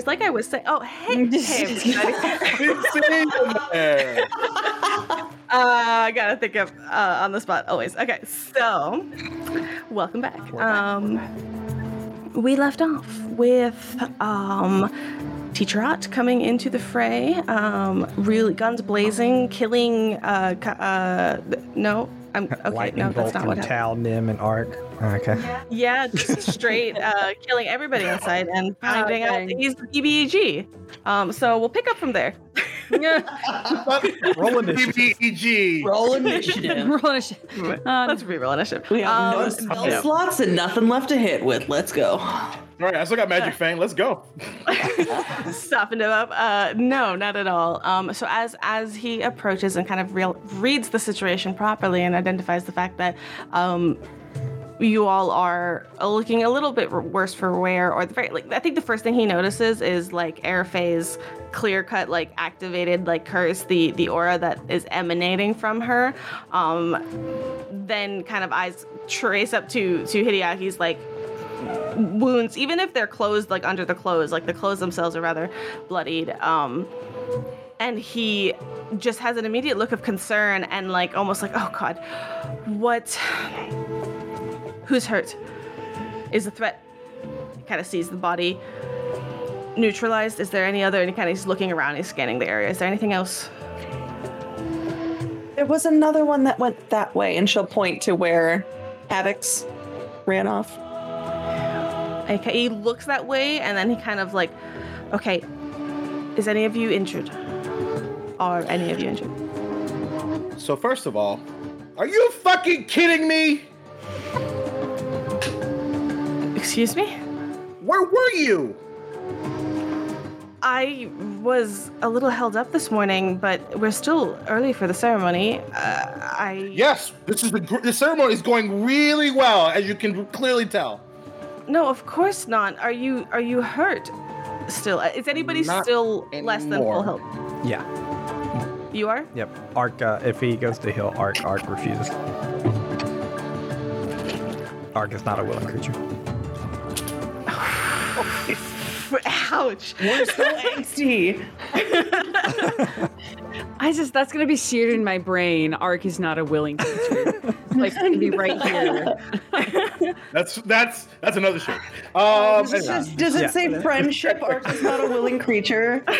Anyways, like I was saying, oh hey, hey everybody. It's in there. uh, I gotta think of uh, on the spot always. Okay, so welcome back. Um, we left off with um, Teacher Ott coming into the fray, um, really guns blazing, killing. Uh, uh, no, I'm okay. Lightning no, that's bolt not from. Tal, Nim, and Ark. Okay. Yeah, just straight uh, killing everybody inside and finding out that he's the BBEG. Um, so we'll pick up from there. Roll initiative. BBEG. Roll initiative. Roll initi- Uh, Let's reroll initiative. We have no Um, spell yeah. slots and nothing left to hit with. Let's go. All right, I still got Magic Fang. Let's go. softened him up. Uh, no, not at all. Um, so as as he approaches and kind of real, reads the situation properly and identifies the fact that um, you all are looking a little bit worse for wear, or the very like I think the first thing he notices is like Airfae's clear cut, like activated, like curse, the the aura that is emanating from her. Um, then kind of eyes trace up to to Hideaki's like wounds, even if they're closed, like under the clothes, like the clothes themselves are rather bloodied. Um, and he just has an immediate look of concern and like almost like, oh god, what? Who's hurt? Is the threat? Kind of sees the body neutralized. Is there any other? And he kind of he's looking around, he's scanning the area. Is there anything else? There was another one that went that way, and she'll point to where Havoc's ran off. Okay, he looks that way, and then he kind of like, okay, is any of you injured? Are any of you injured? So first of all, are you fucking kidding me? Excuse me? Where were you? I was a little held up this morning, but we're still early for the ceremony. Uh, I Yes, this is the the ceremony is going really well, as you can clearly tell. No, of course not. Are you are you hurt? Still, is anybody Not still less than full anymore. health? Yeah. You are. Yep. Ark, uh, if he goes to heal Ark, Ark refuses. Ark is not a willing creature. Ouch! We're so angsty. I just that's gonna be seared in my brain. Ark is not a willing creature. like it's gonna be right here. That's that's that's another show. Um, Does it, does it Yeah. say friendship? Ark is not a willing creature.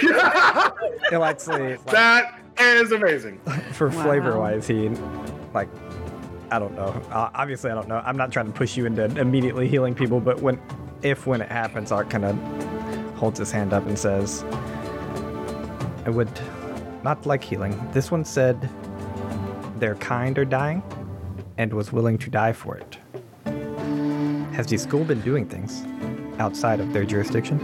He'll actually, like, that is amazing. for Wow. flavor wise, he, like, I don't know. Uh, obviously, I don't know. I'm not trying to push you into immediately healing people, but when, if when it happens, Ark kind of holds his hand up and says, I would not like healing. This one said their kind are dying and was willing to die for it. Has the school been doing things outside of their jurisdiction?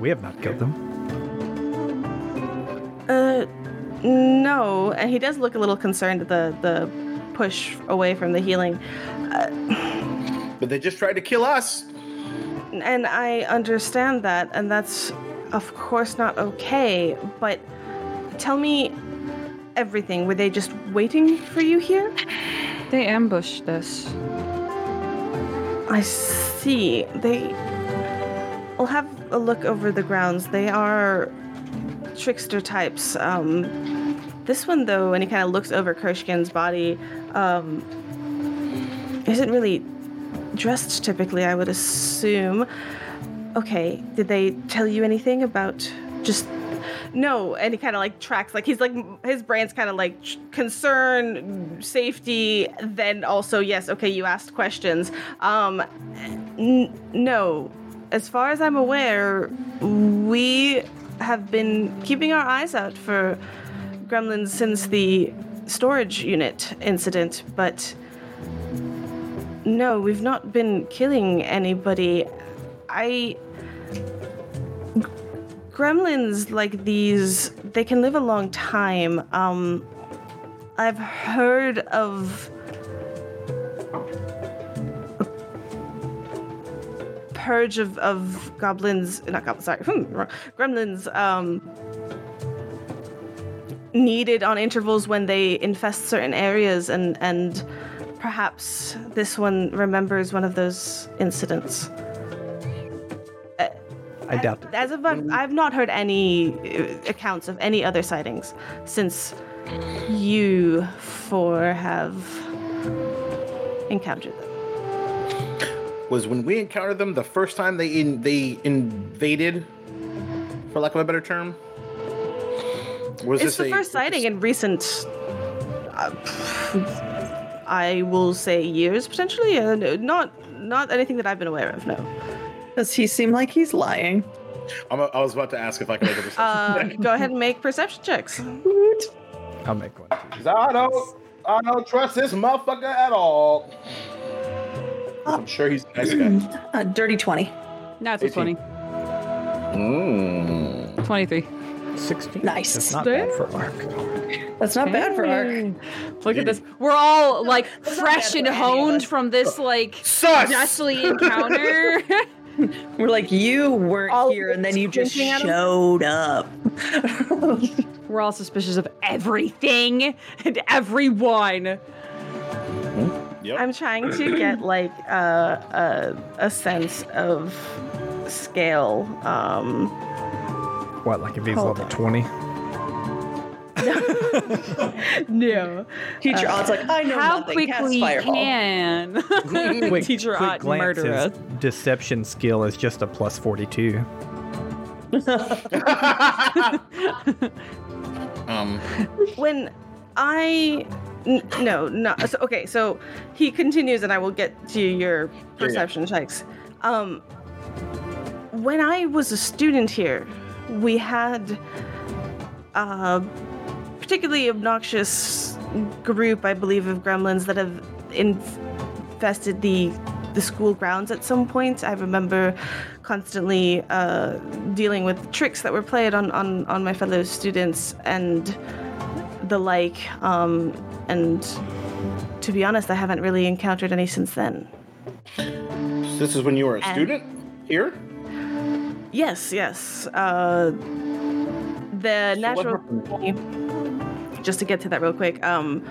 We have not killed them. Uh, no. And he does look a little concerned at the the push away from the healing. But they just tried to kill us. And I understand that, and that's of course not okay. But tell me everything. Were they just waiting for you here? They ambushed us. I see. They. I'll have a look over the grounds. They are trickster types. Um, this one, though, and he kind of looks over Kershkin's body, um, isn't really dressed typically, I would assume. Okay, did they tell you anything about just. No, and he kind of like tracks, like he's like, his brain's kind of like concern, safety, then also, yes, okay, you asked questions. Um, N- no. As far as I'm aware, we have been keeping our eyes out for gremlins since the storage unit incident, but no, we've not been killing anybody. I. Gremlins like these, they can live a long time. Um, I've heard of purge of, of goblins, not goblins, sorry, hmm, gremlins, um, needed on intervals when they infest certain areas, and and perhaps this one remembers one of those incidents. Uh, I doubt it. As of I've, I've not heard any uh, accounts of any other sightings since you four have encountered them. Was when we encountered them the first time they in, they invaded, for lack of a better term. Was It's this the a- first sighting in recent. Uh, I will say years potentially. Uh, no, not not anything that I've been aware of. No. Does he seem like he's lying? I'm, I was about to ask if I could make a perception Uh, check. go ahead and make perception checks. I'll make one. 'Cause I don't, I don't trust this motherfucker at all. I'm sure he's a nice guy. A dirty 20. Natural 20. Mm. 23. 16. Nice. That's not bad for Ark. That's not bad for Ark. Look at this. We're all like That's fresh and for any of honed from this like Sus! ghastly encounter. We're like, you weren't All here, and then you just squinting at him? showed up. We're all suspicious of everything and everyone. Yep. I'm trying to get like uh, a a sense of scale. Um, What, like if he's Hold level on. 20? no. Teacher Ott's like, I know How nothing. Cast quickly fireball. can Quick, Teacher quick Ott glance, murder us? deception skill is just a plus 42. um, when I n- no no so, okay so he continues and I will get to your perception checks. Um, when I was a student here, we had a particularly obnoxious group, I believe, of gremlins that have infested the the school grounds at some point. I remember constantly uh, dealing with tricks that were played on, on, on my fellow students and the like. Um, and to be honest, I haven't really encountered any since then. this is when you were a And- student here. Yes, yes. Uh, the So natural just to get to that real quick, um,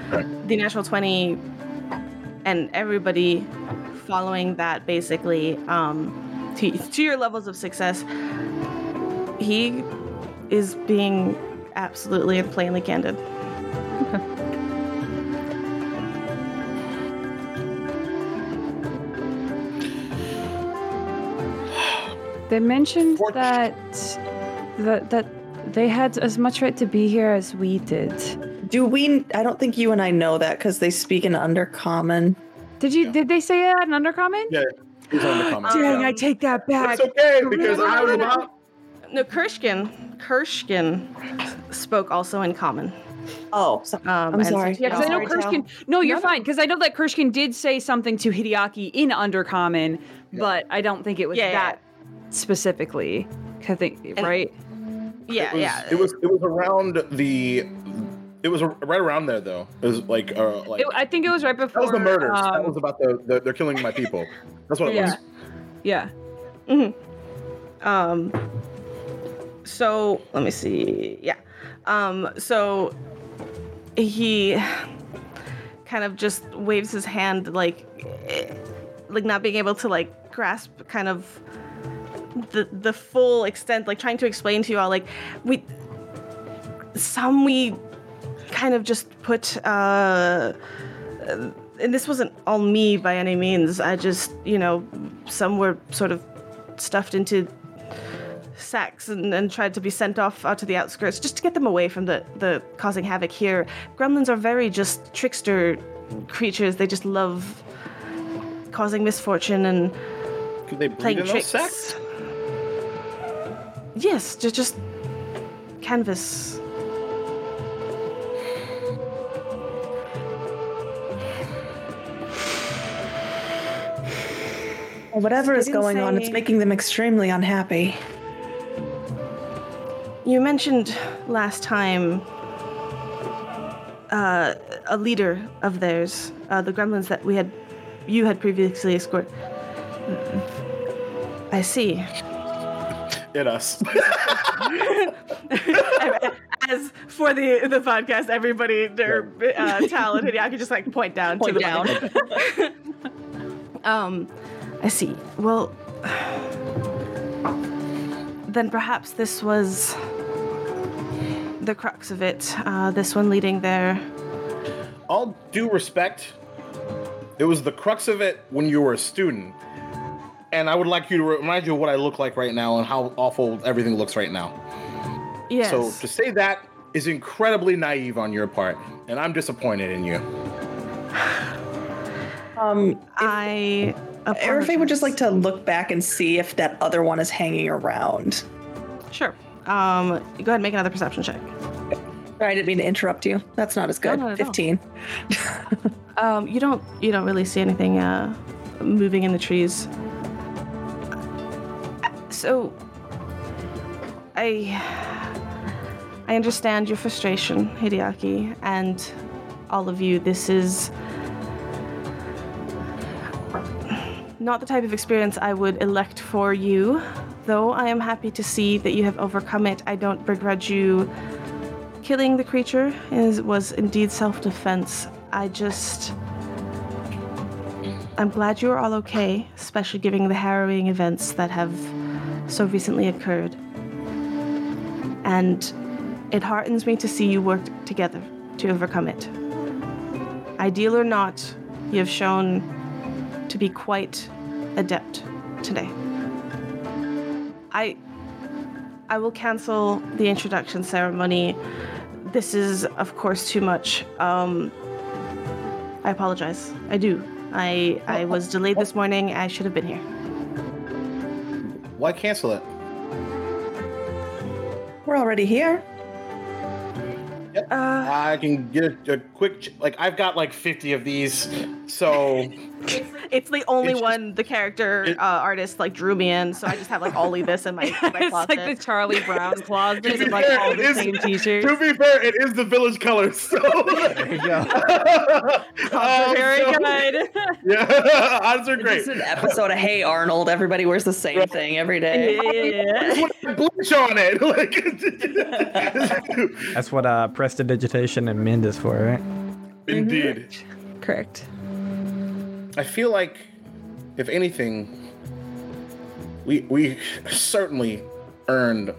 the natural 20 and everybody following that basically um, to, to your levels of success, he is being absolutely and plainly candid. They mentioned Fort- that that that they had as much right to be here as we did. Do we? I don't think you and I know that because they speak in Undercommon. Did you? Did they say that in Undercommon? Yeah, he's on the. Dang, Yeah. I take that But back. it's okay because I was about. No, Kershkin, Kershkin spoke also in common. Oh, so, Um, I'm and so sorry. Yeah, because I know also- Kershkin. No, you're fine. Because I know that Kershkin did say something to Hideaki in Undercommon, but I don't think it was Yeah, yeah. that specifically. I think right. Yeah, It was, yeah. It was. It was around the. It was right around there though. It was like uh like It- I think it was right before. that was the murders. that um, was about the, the they're killing my people. That's what it was. yeah. Yeah. Um, so let me see. Yeah. Um, so he kind of just waves his hand, like, eh, like not being able to like grasp kind of the the full extent, like trying to explain to you all, like we some we kind of just put. uh and this wasn't all me by any means. I just, you know, some were sort of stuffed into sacks and, and tried to be sent off out to the outskirts just to get them away from the, the causing havoc here. Gremlins are very just trickster creatures. They just love causing misfortune and Could they breed playing in those tricks. sacks? Yes, just just canvas. whatever is going on, it's making them extremely unhappy. You mentioned last time uh, a leader of theirs, uh, the gremlins that we had, you had previously escorted. I see. It us. As for the the podcast, everybody, their uh, Tal and Hideaki just like point down Point to the down. Um, I see. Well, then perhaps this was the crux of it. Uh, this one leading there. All due respect, it was the crux of it when you were a student. And I would like you to remind you of what I look like right now and how awful everything looks right now. Yes. So to say that is incredibly naive on your part, and I'm disappointed in you. Um, I. Erife would just like to look back and see if that other one is hanging around. Sure. Um, go ahead and make another perception check. I didn't mean to interrupt you. That's not as good. not at all. 15. Um, you don't you don't really see anything uh, moving in the trees. So I I understand your frustration, Hideaki, and all of you. This is not the type of experience I would elect for you. Though I am happy to see that you have overcome it, I don't begrudge you killing the creature is was indeed self-defense. I just I'm glad you are all okay, especially given the harrowing events that have so recently occurred. And it heartens me to see you work together to overcome it. Ideal or not, you have shown to be quite adept today. I I will cancel the introduction ceremony. This is, of course, too much. Um, I apologize. I do. I I was delayed this morning. I should have been here. Why cancel it? We're already here. Yep. Uh, I can get a, a quick, ch- like, I've got like 50 of these. So, It's the only It's just- one the character it- uh, artist like drew me in, so I just have like only this in my, in my it's closet. like the Charlie Brown closet To be of like fair, all the is- same t-shirts. be fair, it is the village colors. So, There you go. Um, Very so- good. Yeah, odds are great. It's an episode of Hey Arnold. Everybody wears the same thing every day. yeah. Bleach on it. Like, That's what uh, prestidigitation and mend is for, right? indeed. Correct. I feel like, if anything, we we certainly earned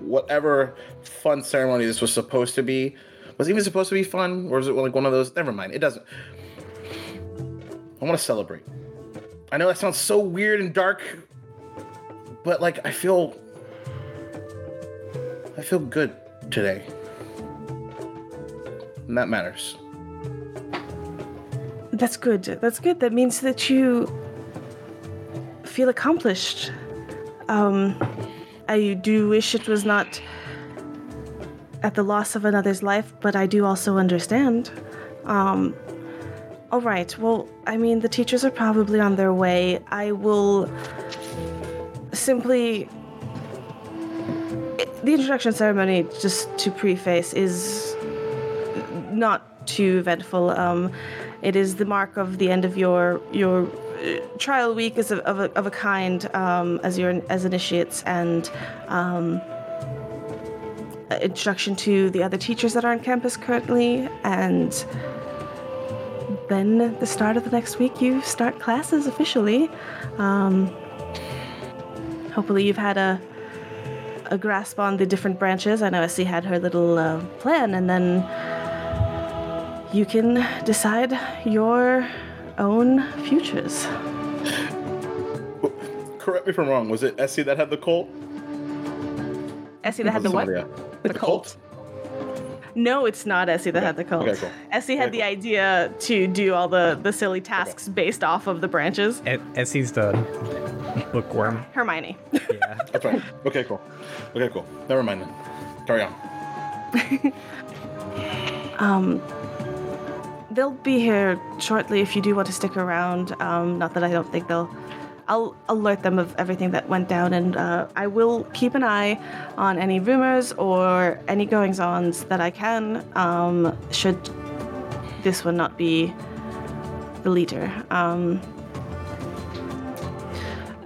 whatever fun ceremony this was supposed to be. Was it even supposed to be fun, or was it like one of those? Never mind. It doesn't. I want to celebrate. I know that sounds so weird and dark, but like I feel, I feel good today, and that matters. That's good. That's good. That means that you feel accomplished. Um, I do wish it was not at the loss of another's life, but I do also understand. Um, all right. Well, I mean, the teachers are probably on their way. I will simply. The introduction ceremony, just to preface, is not too eventful. Um, it is the mark of the end of your your uh, trial week as a, of, a, of a kind um, as your as initiates and um, introduction to the other teachers that are on campus currently. And then the start of the next week you start classes officially. Um, hopefully you've had a a grasp on the different branches. I know essie had her little uh, plan and then you can decide your own futures. Correct me if I'm wrong. Was it Essie that had the cult? Essie that had the what? Somebody else? The cult. No, it's not Essie that had the cult. Okay, cool. Essie had Okay, the idea to do all the, the silly tasks based off of the branches. E- Essie's the bookworm. Hermione. Yeah. That's right. Okay, cool. Okay, cool. Never mind then. Carry on. Um, they'll be here shortly if you do want to stick around. Um, not that I don't think they'll. I'll alert them of everything that went down, and uh, I will keep an eye on any rumors or any goings ons that I can. Um, should this one not be the leader? Um,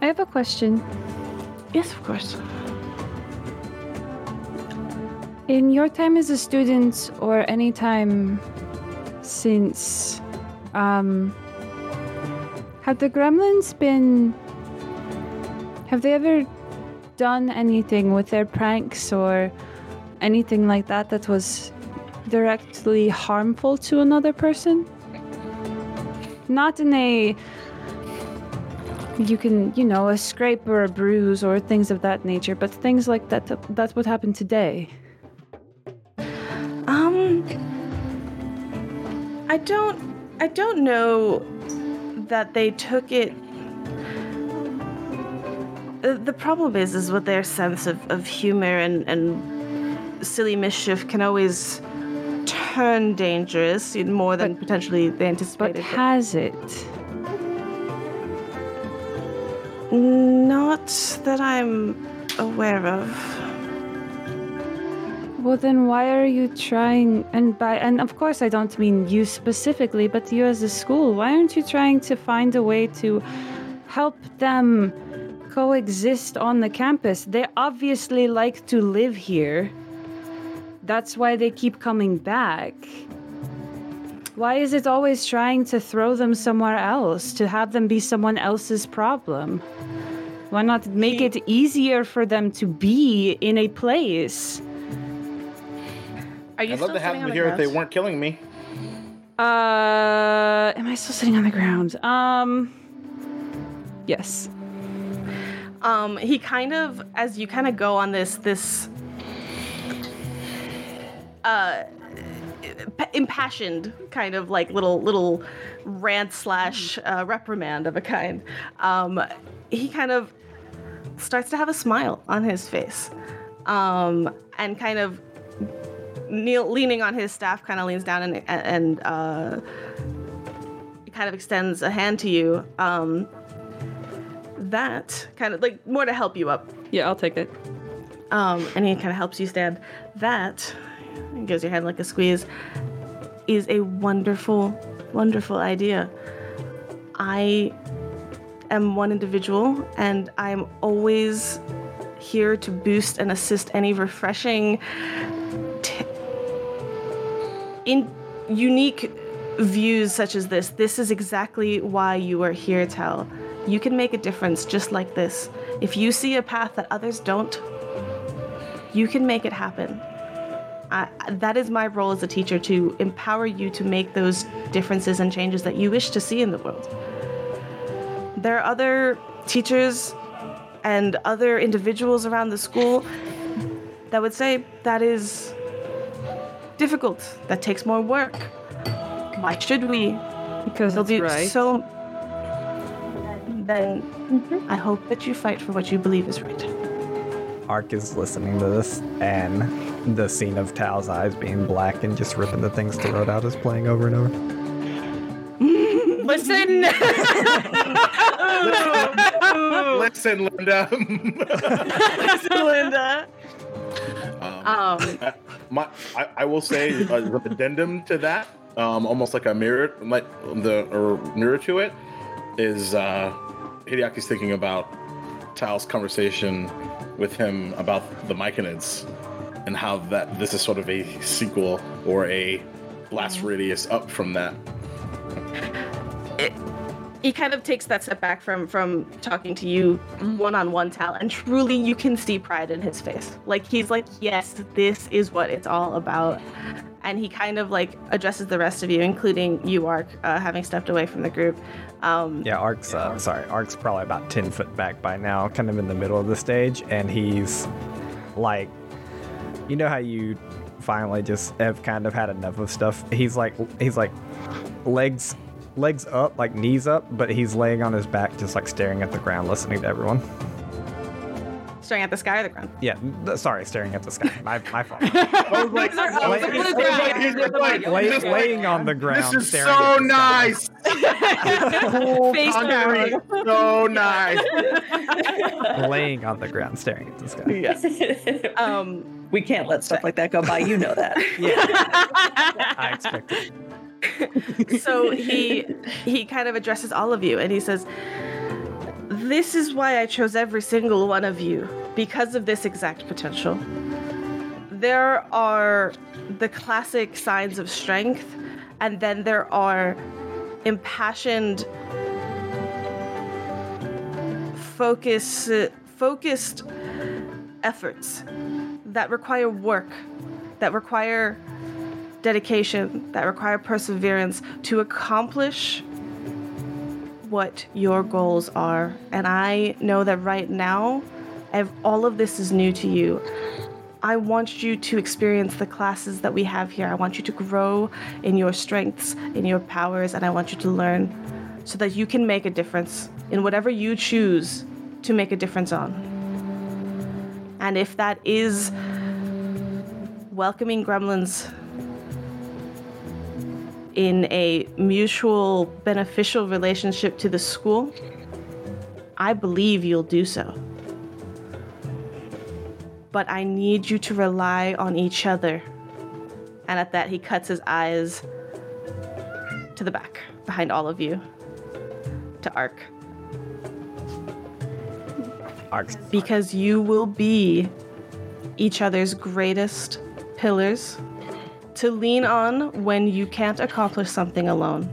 I have a question. yes, of course. In your time as a student, or any time since, um, have the gremlins been. Have they ever done anything with their pranks or anything like that that was directly harmful to another person? Not in a you can, you know, a scrape or a bruise or things of that nature, but things like that that's what happened today. Um, I don't, I don't know that they took it. The problem is, is with their sense of, of humor and, and silly mischief can always turn dangerous in more than potentially they But anticipated. has it? Not that I'm aware of. Well, then why are you trying? And by and of course I don't mean you specifically, but you as a school. Why aren't you trying to find a way to help them coexist on the campus? They obviously like to live here. That's why they keep coming back. Why is it always trying to throw them somewhere else to have them be someone else's problem? Why not make it easier for them to be in a place? Are you I'd love to have sitting them on the here if they weren't killing me. Uh, am I still sitting on the ground? Um, yes. um he kind of as you kind of go on this this uh p- impassioned kind of like little little rant slash uh, reprimand of a kind um he kind of starts to have a smile on his face um and kind of kneel, leaning on his staff kind of leans down and and uh kind of extends a hand to you um that kind of like more to help you up Yeah, I'll take it. um, and he kind of helps you stand. That gives your hand like a squeeze. Is a wonderful, wonderful idea. I am one individual, and I'm always here to boost and assist any refreshing, in unique views such as this. This is exactly why you are here, Tel. You can make a difference just like this. If you see a path that others don't, you can make it happen. I, that is my role as a teacher to empower you to make those differences and changes that you wish to see in the world. There are other teachers and other individuals around the school that would say that is difficult, that takes more work. Why should we? Because They'll it's do right. so. Then I hope that you fight for what you believe is right. Ark is listening to this, and the scene of Tao's eyes being black and just ripping the thing's throat out is playing over and over. Listen. Listen, Linda. Linda. um, Um, my, I, I will say, uh, with addendum to that, um, almost like a mirror, like the or mirror to it, is uh, Hideaki's thinking about Tao's conversation with him about the Myconids and how that this is sort of a sequel or a blast radius up from that. He kind of takes that step back from from talking to you one on one, Tal, and truly you can see pride in his face. Like he's like, yes, this is what it's all about. And he kind of like addresses the rest of you, including you, Ark, uh, having stepped away from the group. Um, Yeah, Ark's uh, sorry, Ark's probably about ten foot back by now, kind of in the middle of the stage, and he's like, you know how you finally just have kind of had enough of stuff. He's like, he's like, legs, legs up, like knees up, but he's laying on his back, just like staring at the ground, listening to everyone. staring at the sky or the ground. Yeah, th- sorry, staring at the sky. My, my fault. I was like, I was Lay- like, I was like, he's just like, Lay- just laying on the ground, This is staring so at the sky. nice. cool Face concrete, so nice. laying on the ground, staring at the sky. Um, we can't let stuff like that go by. You know that. I expected. so he he kind of addresses all of you and he says this is why i chose every single one of you because of this exact potential. There are the classic signs of strength and then there are impassioned focus focused efforts that require work, that require dedication, that require perseverance to accomplish what your goals are. And I know that right now, if all of this is new to you. I want you to experience the classes that we have here. I want you to grow in your strengths, in your powers, and I want you to learn so that you can make a difference in whatever you choose to make a difference on. And if that is welcoming gremlins in a mutual beneficial relationship to the school, I believe you'll do so. But I need you to rely on each other. And at that, he cuts his eyes to the back, behind all of you, to Ark. Arcs. Because you will be each other's greatest pillars to lean on when you can't accomplish something alone,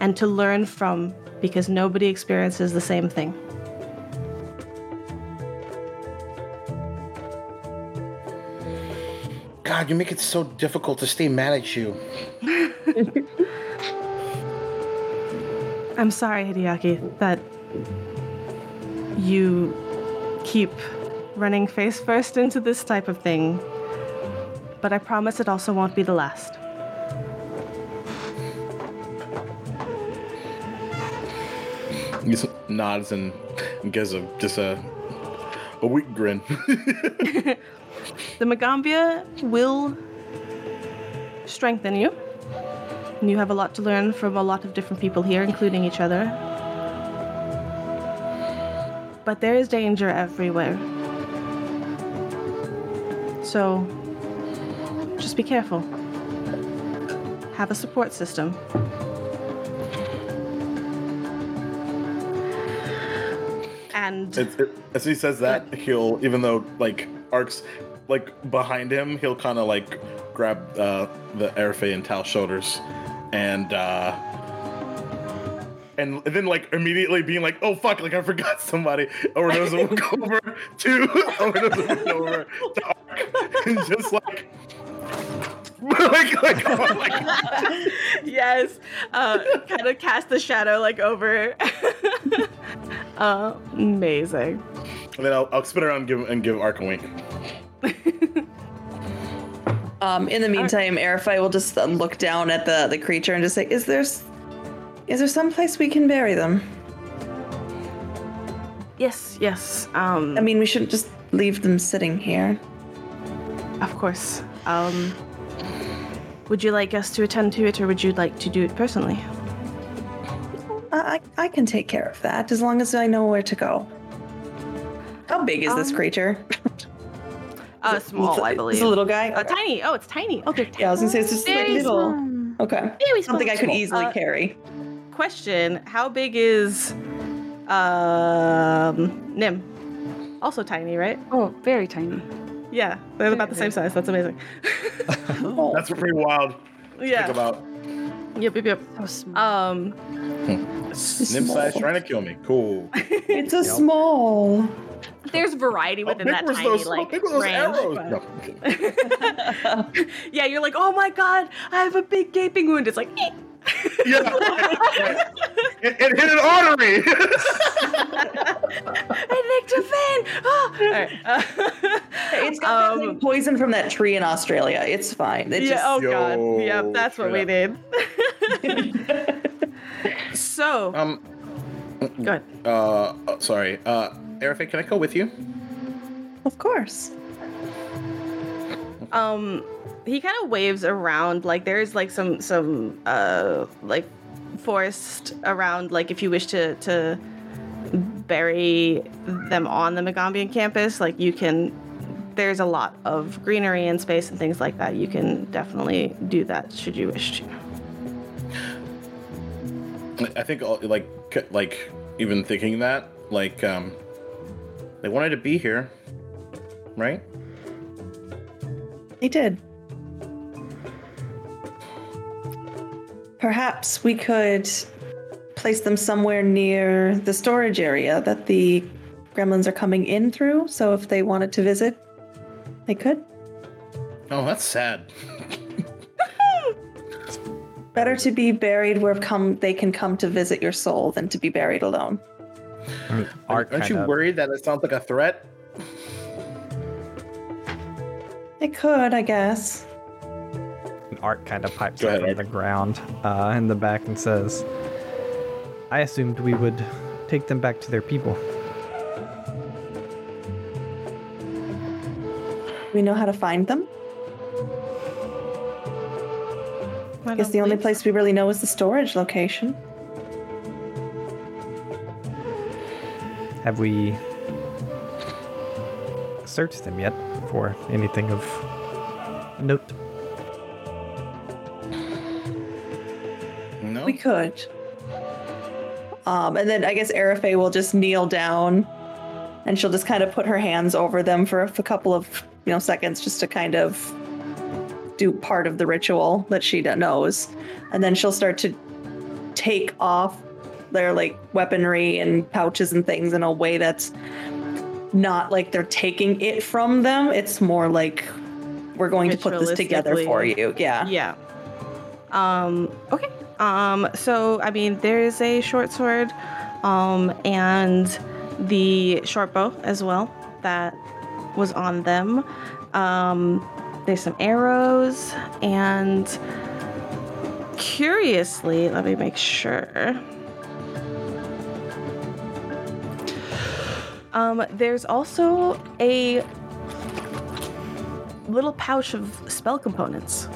and to learn from because nobody experiences the same thing. God, you make it so difficult to stay mad at you. I'm sorry, Hideaki, that you keep running face first into this type of thing. But I promise it also won't be the last. He just nods and gives a just a a weak grin. The Magambia will strengthen you. And you have a lot to learn from a lot of different people here, including each other. But there is danger everywhere. So just be careful. Have a support system. And it, as he says that, he'll even though like Ark's like behind him, he'll kind of like grab uh, the Airfay and Tal's shoulders, and uh, and then like immediately being like, "Oh fuck!" Like I forgot somebody. Overdose will go over to Overdose will go over to Ark and just like. like, like, oh, like, yes, uh, kind of cast the shadow like over. uh, amazing. and then I'll, I'll spin around and give and give Ark a wink. Um, in the meantime, Arifai will just uh, look down at the, the creature and just say, "Is there, s- is there some place we can bury them? Yes, yes. Um, I mean, we shouldn't just leave them sitting here." of course. Um, would you like us to attend to it, or would you like to do it personally? I, I I can take care of that as long as I know where to go. How big is this Um, creature? Uh, small, I believe. It's a little guy. Uh, Okay. tiny. Oh, it's tiny. Oh, they're Yeah, I was gonna say it's just like little. Um, Okay. Very Something I could easily Uh, carry. Question: How big is um Nim? Also tiny, right? Oh, very tiny. Yeah, they're about the same size. That's amazing. That's pretty wild. to yeah. Think about Yep, yep, yep. So. Um, Nim size trying to kill me. Cool. It's a small. there's variety within that tiny those? like how big those range. arrows? but- No, yeah, you're like, oh my god, I have a big gaping wound. It's like, eh. Yeah. it, it hit an artery. I nicked a vein. Oh. All right. uh, It's got Um, poison from that tree in Australia. It's fine. It yeah. just, Oh Yo, god. Yep. That's what we need. so, um, go ahead. uh, uh, sorry. Uh, Erife, can I go with you? Of course. um he kind of waves around like there's like some some uh like forest around like if you wish to to bury them on the Magambian campus like you can there's a lot of greenery and space and things like that you can definitely do that should you wish to I think uh, like like even thinking that like um they wanted to be here, right? They did. Perhaps we could place them somewhere near the storage area that the gremlins are coming in through. So if they wanted to visit, they could. Oh, that's sad. Better to be buried where come they can come to visit your soul than to be buried alone. I Art Aren't you kinda- worried that it sounds like a threat? They could, I guess. Ark kind of pipes Go up ahead, from Ark. the ground uh, in the back and says, I assumed we would take them back to their people. We know how to find them. I guess the only place we really know is the storage location. Have we searched them yet for anything of note? No. We could. Um, and then I guess Arafe will just kneel down and she'll just kind of put her hands over them for a couple of you know seconds just to kind of do part of the ritual that she knows. And then she'll start to take off their like weaponry and pouches and things in a way that's not like they're taking it from them. It's more like we're going to put this together for you. Yeah. Yeah. Um, okay. Um, so I mean there is a short sword, um, and the short bow as well that was on them. Um, there's some arrows and curiously, let me make sure. Um, there's also a little pouch of spell components.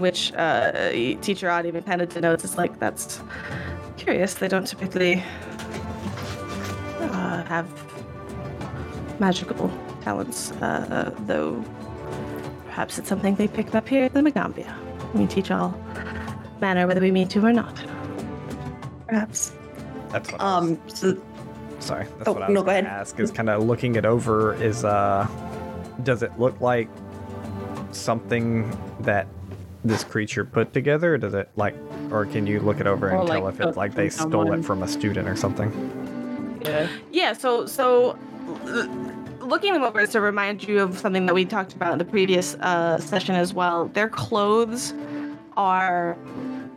Which uh, teacher Ott even kind of denotes as like that's curious. They don't typically uh, have magical talents, uh, though perhaps it's something they picked up here at the Magambia. We teach all manner whether we mean to or not. Perhaps. That's what I was, Um. So sorry. That's oh, what I was no, go gonna ahead. ask is kind of looking it over is uh does it look like something that this creature put together? Does it like or can you look it over and Or, tell like, if it's like they from stole it from a student or something? Yeah. Yeah, so so looking them over is to remind you of something that we talked about in the previous uh, session as well. Their clothes are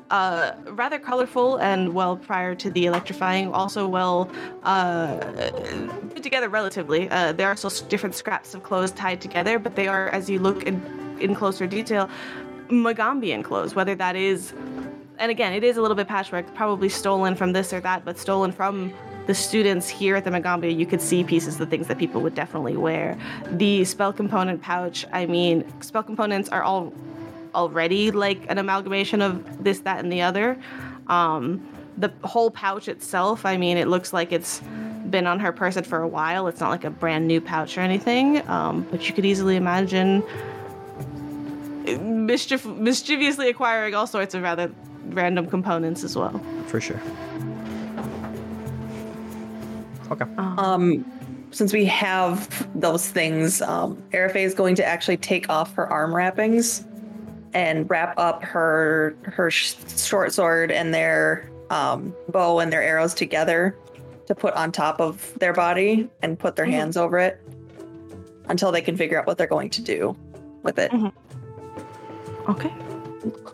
uh, rather colorful and well prior to the electrifying, also well uh, put together relatively. Uh, there are still different scraps of clothes tied together, but they are, as you look in, in closer detail, Magambian clothes, whether that is and again, it is a little bit patchwork, probably stolen from this or that, but stolen from the students here at the Magambia. You could see pieces of things that people would definitely wear. The spell component pouch, I mean, spell components are all already like an amalgamation of this, that, and the other. Um, the whole pouch itself, I mean, it looks like it's been on her person for a while. It's not like a brand new pouch or anything, um, but you could easily imagine mischief, mischievously acquiring all sorts of rather random components as well. For sure. Okay. Um, since we have those things, um, Arafe is going to actually take off her arm wrappings and wrap up her her sh- short sword and their um, bow and their arrows together to put on top of their body and put their Mhm. hands over it until they can figure out what they're going to do with it. Mhm. Okay.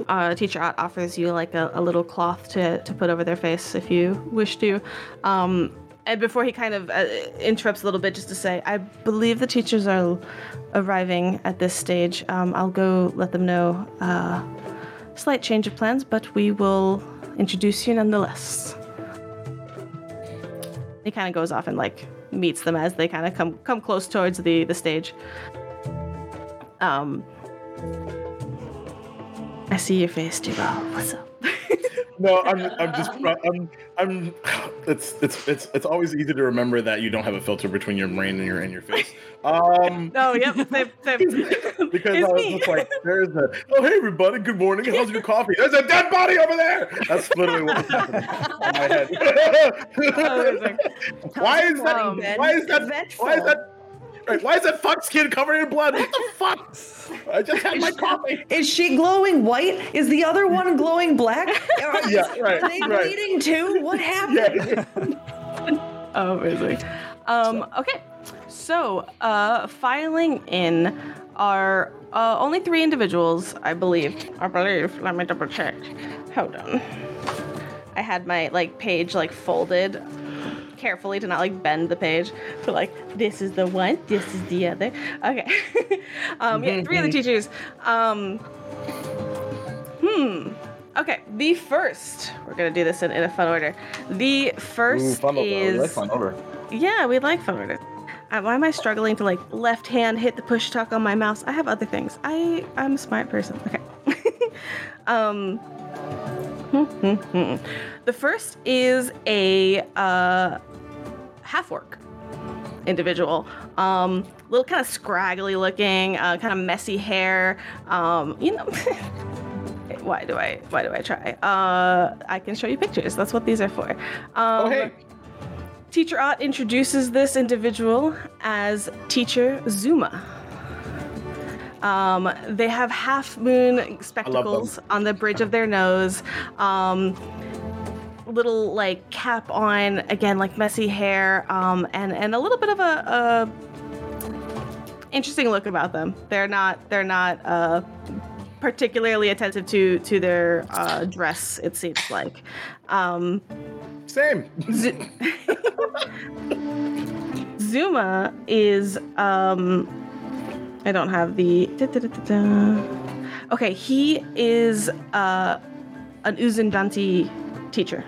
Uh, teacher Ott offers you like a, a little cloth to, to put over their face if you wish to. Um, and before he kind of uh, interrupts a little bit, just to say, I believe the teachers are arriving at this stage. Um, I'll go let them know. Uh, slight change of plans, but we will introduce you nonetheless. He kind of goes off and like meets them as they kind of come come close towards the the stage. Um, I see your face, Duval. What's up? No, I'm I'm just I'm I'm it's it's it's it's always easy to remember that you don't have a filter between your brain and your and your face. Um No, yep, same, same. because It's I was me. just like, there's a oh hey everybody, good morning. How's your coffee? There's a dead body over there. That's literally what was happening in my head. Amazing. why is that Um, why is that why is that Right, why is that fuck skin covered in blood? What the fuck? I just had my coffee. Is she glowing white? Is the other one glowing black? Are, Yeah, right, are they right. bleeding too? What happened? Yeah. Oh, amazing. Um, okay, so uh, filing in are uh, only three individuals, I believe. I believe. Let me double check. Hold on. I had my like page like folded carefully to not like bend the page. So like this is the one, this is the other. Okay. um, yeah, three of the teachers. Um, hmm. Okay, the first. We're gonna do this in, in a fun order. The first Ooh, fun over. I is like fun over. yeah, we like fun order. Uh, why am I struggling to like left hand hit the push talk on my mouse? I have other things. I I'm a smart person. Okay. um. The first is a uh, half orc individual. Um, little kind of scraggly looking, uh, kind of messy hair. Um, you know. Why do I? Why do I try? Uh, I can show you pictures. That's what these are for. Um, Oh, hey. Teacher Ott introduces this individual as Teacher Zuma. Um, they have half moon spectacles on the bridge of their nose. Um, little like cap on, again like messy hair, um, and and a little bit of a, a interesting look about them. They're not they're not uh, particularly attentive to to their uh, dress. It seems like. Um, Same. Z- Zuma is um I don't have the da-da-da-da-da. Okay, he is uh an Uzunjanti teacher.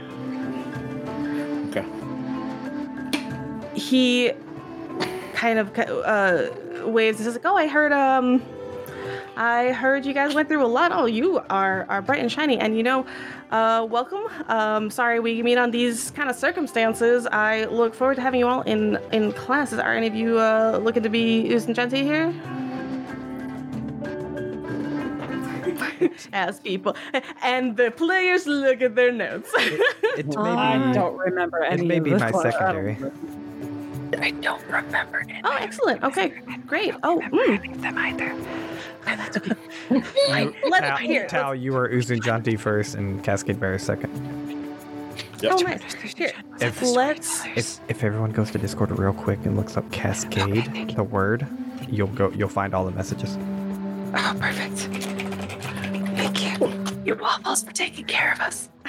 Okay. He kind of uh waves and says like, "Oh, I heard um I heard you guys went through a lot. Oh, you are are bright and shiny, and you know, uh, welcome. Um, sorry we meet on these kind of circumstances. I look forward to having you all in in classes. Are any of you uh, looking to be Uzunjanti here? As people, and the players look at their notes. It may I be, don't remember any it may of be my secondary. I don't remember it. oh, excellent. Okay, great. Oh, mm. them either. Right, let's Tal, here. Tal, you were Uzunjanti first and Cascade Bear second. Yep. Oh, nice. Here, If- let's. If, if everyone goes to Discord real quick and looks up Cascade, the word, you'll go. You'll find all the messages. Oh, perfect. Thank you. You're waffles for taking care of us.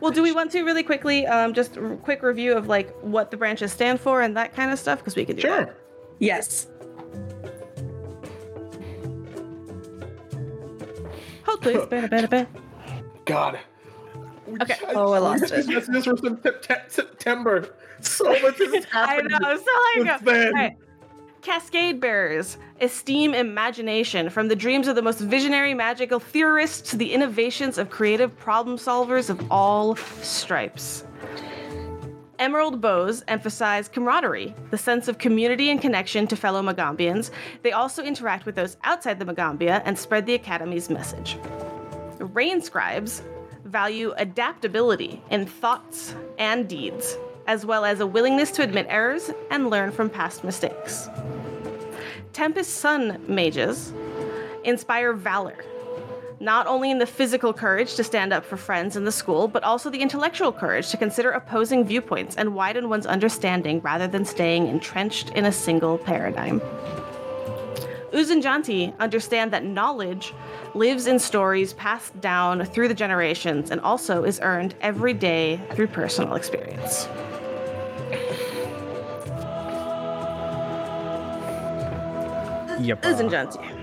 Well, do we want to really quickly, um, just a quick review of like what the branches stand for and that kind of stuff? Because we could do Sure. that. Yes. Hold please. Better, better, better. God. Okay. Oh, I lost it. This is from Sept- September. So much has I know. So long ago. since then. All right. Cascade bearers esteem imagination from the dreams of the most visionary magical theorists to the innovations of creative problem solvers of all stripes. Emerald Boughs emphasize camaraderie, the sense of community and connection to fellow Magambians. They also interact with those outside the Magambia and spread the Academy's message. Rain scribes value adaptability in thoughts and deeds, as well as a willingness to admit errors and learn from past mistakes. Tempest Sun mages inspire valor, not only in the physical courage to stand up for friends in the school, but also the intellectual courage to consider opposing viewpoints and widen one's understanding rather than staying entrenched in a single paradigm. Uzunjanti understand that knowledge lives in stories passed down through the generations and also is earned every day through personal experience. Yep. Uzunjanti.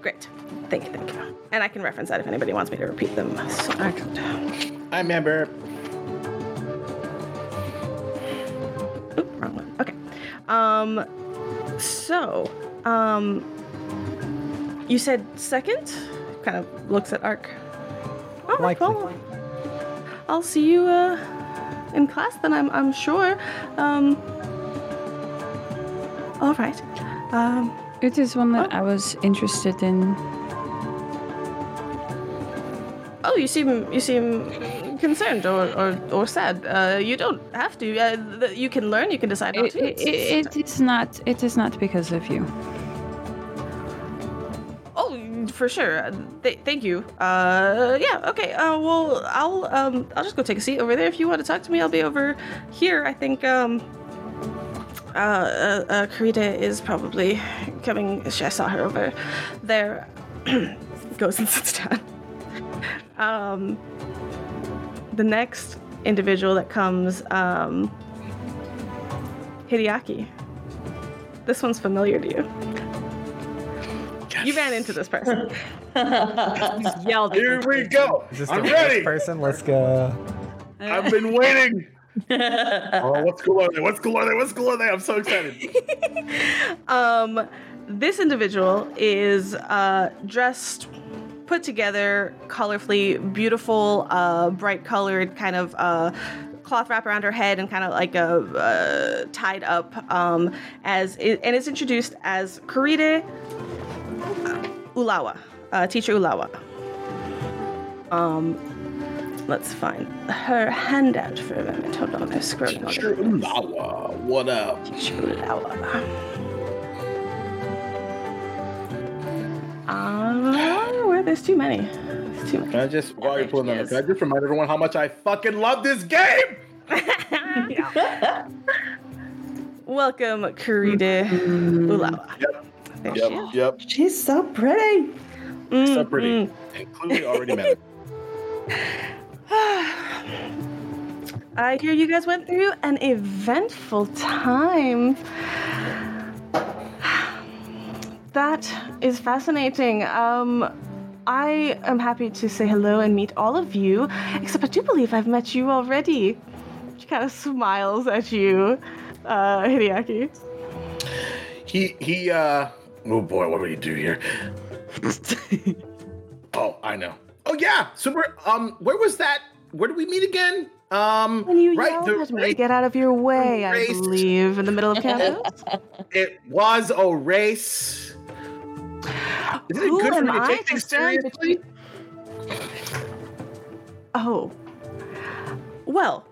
Great. Thank you, thank you. And I can reference that if anybody wants me to repeat them. So I could. I remember. Oop, wrong one. Okay. Um, so, um, you said second? Kind of looks at Ark. Right, Likely. well, I'll see you uh, in class then, I'm, I'm sure. Um, all right. Um, It is one that I was interested in. oh, Oh, you seem you seem concerned or or, or sad. Uh, you don't have to. Uh, you can learn. You can decide not It, to. it, it is not. It is not because of you. Oh, for sure. Th- thank you. Uh, yeah. Okay. Uh, well, I'll um, I'll just go take a seat over there. If you want to talk to me, I'll be over here. I think um, uh, uh, uh Karita is probably coming. I saw her over there. Goes and sits down. Um, the next individual that comes, um, Hideaki. This one's familiar to you. You ran into this person. Yelled. at Here we person. go. Is this I'm the ready. person? Let's go. I've been waiting. oh, what's cool are they? What's cool are they? What's cool are they? I'm so excited. Um, this individual is uh, dressed, put together, colorfully, beautiful, uh, bright colored kind of uh, cloth wrap around her head and kind of like a uh, tied up. Um, as it, and it's introduced as Karide Ulawa, uh, teacher Ulawa. Um, let's find her handout for a moment. Hold on, I'm scrolling. all Sure, what up? Teacher Ulawa. Uh, where there's too many. There's too Can. I just, while you're pulling that, up, can I just remind everyone how much I fucking love this game? Welcome, Karide Ulawa. Yep, There she yep, is. yep. She's so pretty. Mm, So pretty. mm. And clearly already met. I hear you guys went through an eventful time. That is fascinating. Um, I am happy to say hello and meet all of you, except I do believe I've met you already. She kind of smiles at you, uh, Hideaki. He, he, uh, oh boy, what would he do here? oh, I know. Oh yeah, super. Um, where was that? Where did we meet again? Um, When you right, yelled the at me to race- get out of your way, I race- believe, in the middle of campus. It was a race. Isn't it Who good for am me to I take to things stand seriously? Oh. Well,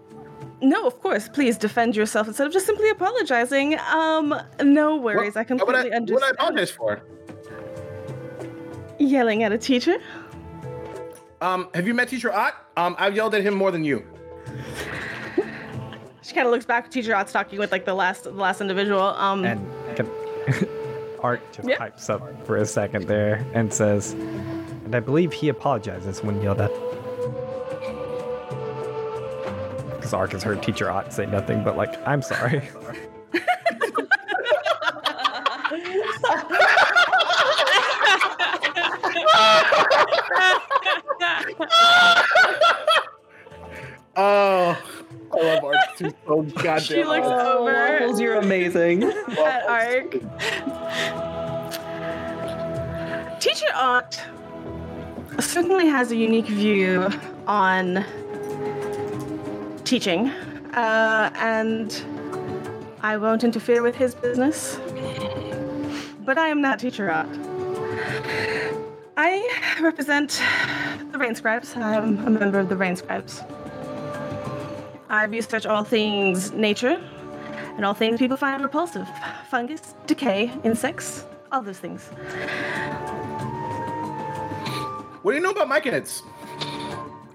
no, of course. Please defend yourself instead of just simply apologizing. Um, no worries. I What would completely I, what would I apologize for? Yelling at a teacher? Um, have you met Teacher Ott? Um, I've yelled at him more than you. She kind of looks back. At Teacher Ott's talking with like the last, the last individual. Um, And can, Ark just Yeah. pipes up for a second there and says, and I believe he apologizes when yelled at. Because Ark has heard Teacher Ott say nothing but like, I'm sorry. Oh, I love Ark too so goddamn. She looks much. over. Waffles, you're amazing. at Ark. Teacher Ott certainly has a unique view on teaching, uh, and I won't interfere with his business. But I am not Teacher Ott. I represent the Rain Scribes. I'm a member of the Rain Scribes. I research all things nature and all things people find repulsive fungus, decay, insects, all those things. What do you know about myconids?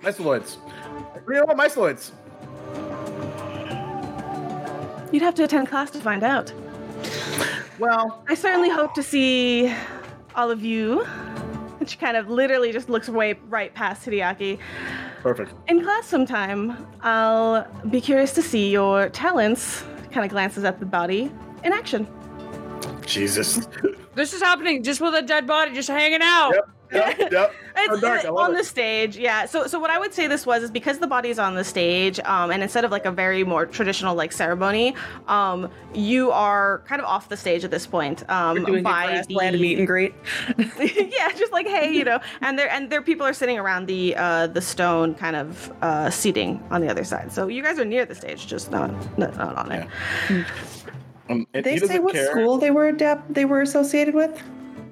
Myceloids. What do you know about myceloids? You'd have to attend class to find out. Well, I certainly hope to see all of you. And she kind of literally just looks way right past Hideaki. Perfect. In class sometime, I'll be curious to see your talents. Kind of glances at the body in action. Jesus. This is happening just with a dead body just hanging out. Yep, yep, yep. It's dark. On it. the stage, yeah. So, so what I would say this was is because the body's on the stage, um, and instead of like a very more traditional like ceremony, um, you are kind of off the stage at this point. Um, doing a by grassland the- meet and greet. yeah, just like hey, you know, and there and there people are sitting around the uh, the stone kind of uh, seating on the other side. So you guys are near the stage, just not not, not on it. Um, and They say what care. school they were adapt they were associated with?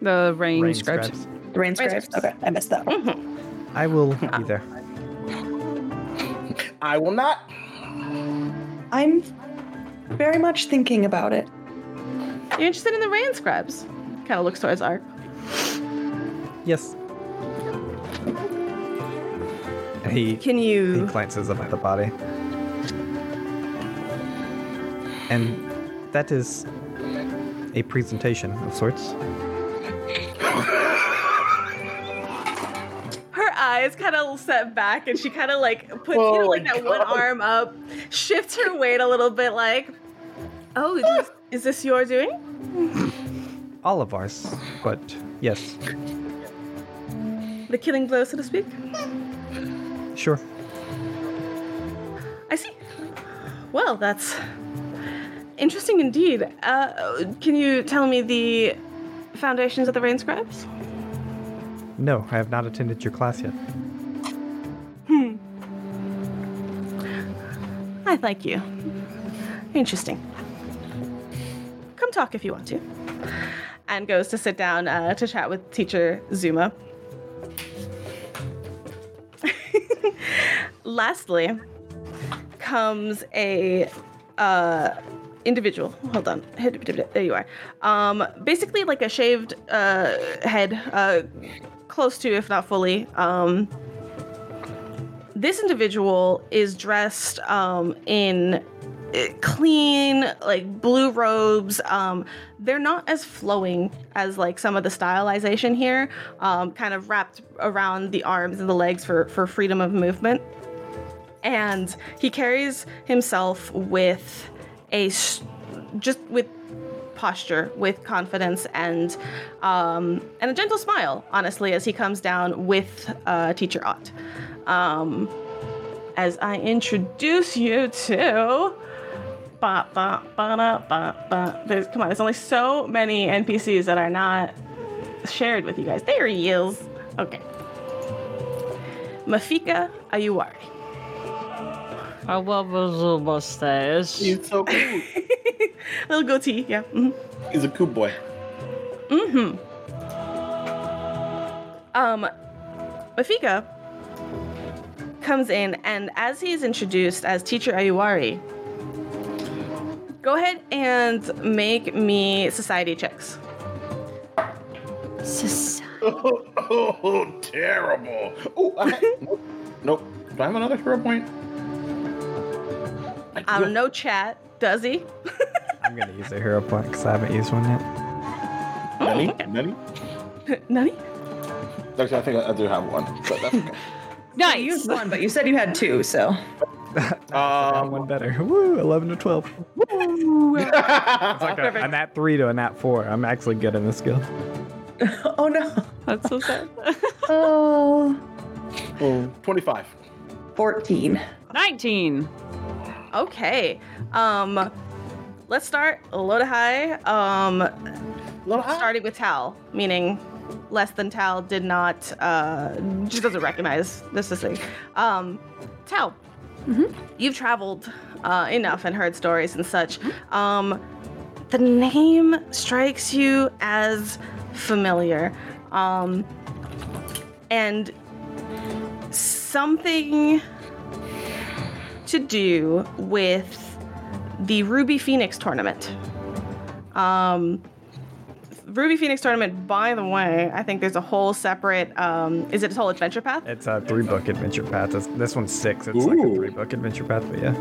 The rain, Rain scribes. scribes. The Rain Rain Scribes. Scribes. Okay, I missed that one. Mm-hmm. I will be there. I will not. I'm very much thinking about it. You're interested in the rain scribes? Kind of looks towards Ark. Yes. He Can you. he glances up at the body. And that is a presentation of sorts. Her eyes kind of set back, and she kind of like puts you know Oh like my that one arm up, shifts her weight a little bit, like, oh, is this, is this your doing? All of ours, but yes, The killing blow, so to speak. sure. I see. Well, that's interesting indeed. Uh, can you tell me the foundations of the rain scribes? No, I have not attended your class yet. Hmm. I like you. Interesting. Come talk if you want to. And goes to sit down uh, to chat with teacher Zuma. Lastly, comes a uh, individual. Hold on. There you are. Um, basically, like a shaved uh, head, uh, close to, if not fully. Um, this individual is dressed um, in uh, clean like blue robes um, they're not as flowing as like some of the stylization here um, kind of wrapped around the arms and the legs for for freedom of movement and he carries himself with a just with posture with confidence and um, and a gentle smile honestly as he comes down with uh, teacher ott. Um, as i introduce you to ba, ba, ba, da, ba, ba. There's, come on there's only so many npcs that are not shared with you guys. There he is. Okay. Mafika ayuwari I love his little mustache. He's so cool. little goatee yeah mhm. He's a cool boy. Mm-hmm. Um Mafika comes in and as he's introduced as teacher Ayuwari go ahead and make me society checks Society. Oh, oh, terrible. Oh, I nope. nope. Do I have another hero point? I um do. no chat does he I'm gonna use a hero point because I haven't used one yet. Nani? Nani? Nani? Actually, I think I, I do have one, but that's okay. You used one, but you said you had two, so. Got Um, one better. Woo! 11 to 12. It's like a, a nat 3 to a nat 4. I'm actually good in this skill. Oh no. That's so sad. Oh. oh, 25. 14. 19. Okay. Um let's start a low to high. Um high. starting with Tal, meaning less than Tal did not uh just doesn't recognize this is thing. Um Tal, you've traveled uh, enough and heard stories and such. Um the name strikes you as familiar. Um and something to do with the Ruby Phoenix tournament. Um, Ruby Phoenix tournament, by the way, I think there's a whole separate. Um, is it a whole adventure path? It's a three book adventure path. It's, this one's six. It's like a three book adventure path, but yeah.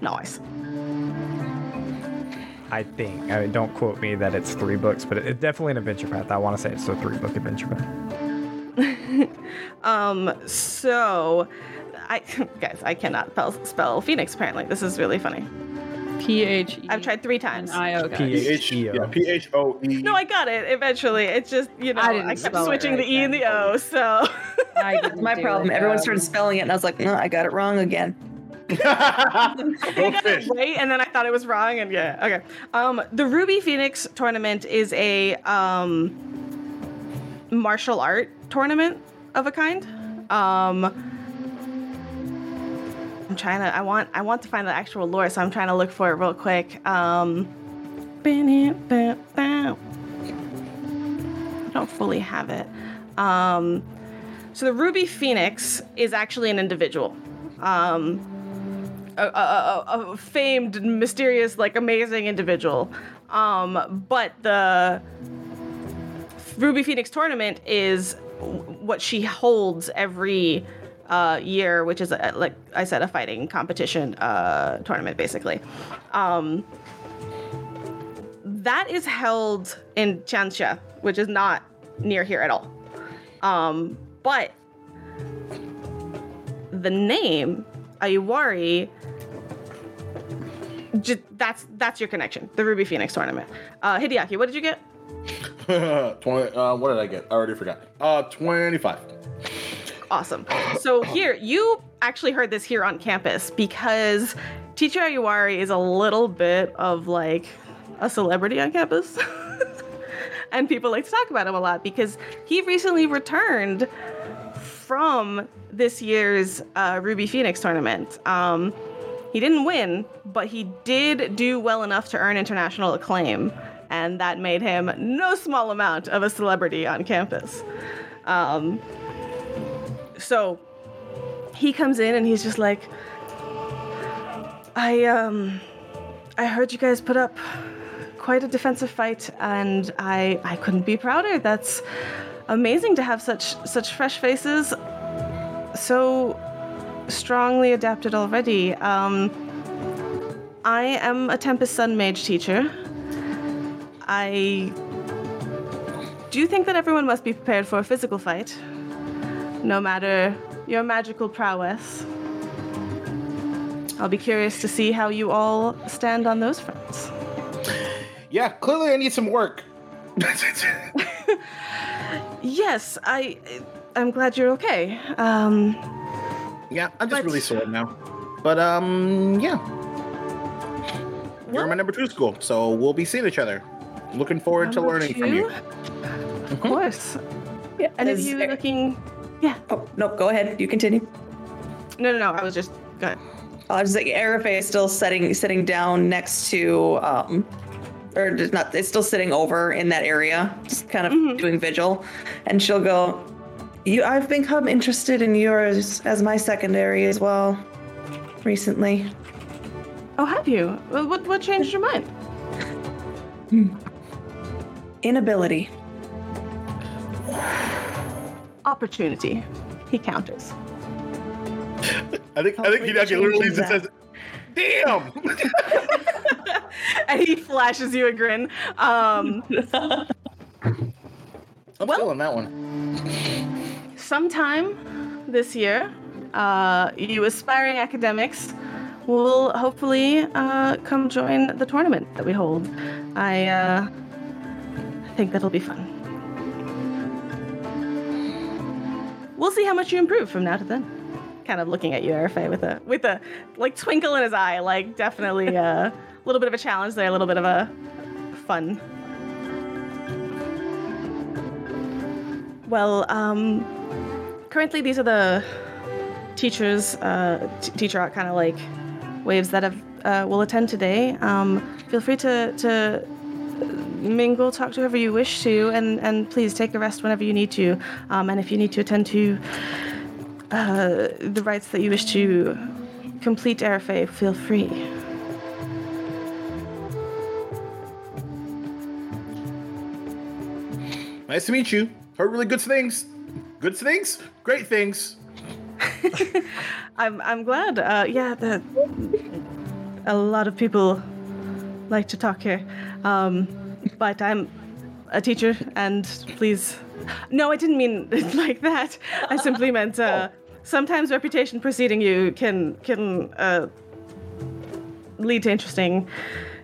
Nice. I think. I mean, don't quote me that it's three books, but it- it's definitely an adventure path. I want to say it's a three book adventure path. Um, so, I guys, I cannot spell, spell Phoenix. Apparently, this is really funny. P H E. I've tried three times. I O guys. P- P-H- H-E-O. yeah, P-H-O-E. No, I got it eventually. It's just you know I I, didn't kept switching right the E and the O. So I didn't My problem. it, Everyone started spelling it, and I was like, no, I got it wrong again. Go fish. right, and then I thought it was wrong, and yeah, okay. Um, the Ruby Phoenix tournament is a um martial art tournament of a kind. Um, I'm trying to. I want. I want to find the actual lore, so I'm trying to look for it real quick. Um, I don't fully have it. Um, so the Ruby Phoenix is actually an individual. Um, a, a, a, a famed, mysterious, like amazing individual. Um, but the Ruby Phoenix tournament is what she holds every uh, year, which is a, like I said, a fighting competition uh, tournament, basically. Um, that is held in Chansha, which is not near here at all. Um, but the name Ayuwari, j- that's that's your connection. The Ruby Phoenix tournament. Uh, Hideaki, what did you get? 20, uh, what did I get? I already forgot. Uh, 25. Awesome. So here, you actually heard this here on campus because Teacher Ayuwari is a little bit of like a celebrity on campus. and people like to talk about him a lot because he recently returned from this year's uh, Ruby Phoenix tournament. Um, he didn't win, but he did do well enough to earn international acclaim, and that made him no small amount of a celebrity on campus. Um, so he comes in and he's just like, I um, I heard you guys put up quite a defensive fight, and I I couldn't be prouder. That's amazing to have such such fresh faces, so strongly adapted already. Um, I am a Tempest Sun Mage teacher. I do think that everyone must be prepared for a physical fight, no matter your magical prowess. I'll be curious to see how you all stand on those fronts. Yeah, clearly I need some work. Yes, I. I'm glad you're okay. Um, yeah, I'm just But- really sore now. But, um, yeah. You're Well- my number two school, so we'll be seeing each other. Looking forward to number learning from you. Of course. Yeah, And if is you there- looking, yeah. Oh, no, go ahead. You continue. No, no, no. I was just go ahead. I was like, Arafe is still sitting sitting down next to, um, or just not. It's still sitting over in that area, just kind of doing vigil, and she'll go. You, I've become interested in yours as my secondary as well, recently. Oh, have you? Well, What what changed your mind? Inability. Opportunity. He counters. I think, I think Hopefully literally just says, Damn! and he flashes you a grin. Um, I'm Well- feeling that one. sometime this year, uh, you aspiring academics will hopefully uh, come join the tournament that we hold. I uh, think that'll be fun. We'll see how much you improve from now to then. Kind of looking at you, Arafe, with a with a like twinkle in his eye, like definitely a little bit of a challenge there, a little bit of a fun. Well, um, currently these are the teachers uh, t- teacher art kind of like waves that have uh, will attend today um, feel free to to mingle talk to whoever you wish to and and please take a rest whenever you need to um, and if you need to attend to uh, the rites that you wish to complete Arafe, feel free Nice to meet you. Heard really good things. Good things? Great things. I'm I'm glad. Uh, yeah, the, a lot of people like to talk here, um, but I'm a teacher, and please, no, I didn't mean it like that. I simply meant uh, sometimes reputation preceding you can can uh, lead to interesting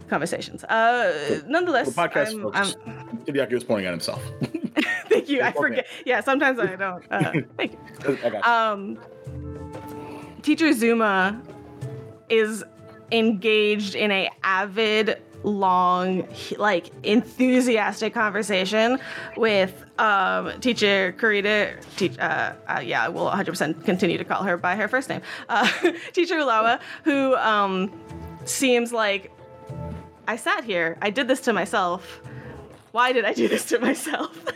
conversations. Uh, nonetheless, The podcast I'm, folks. I'm- Hideaki was pointing at himself. thank you. I forget. Yeah, sometimes I don't. Uh, thank you. I got you. um, teacher Zuma is engaged in a avid long like enthusiastic conversation with um, teacher teach, uh, uh, yeah I will 100% continue to call her by her first name. Uh, teacher Ulawa who um, seems like I sat here I did this to myself. Why did I do this to myself?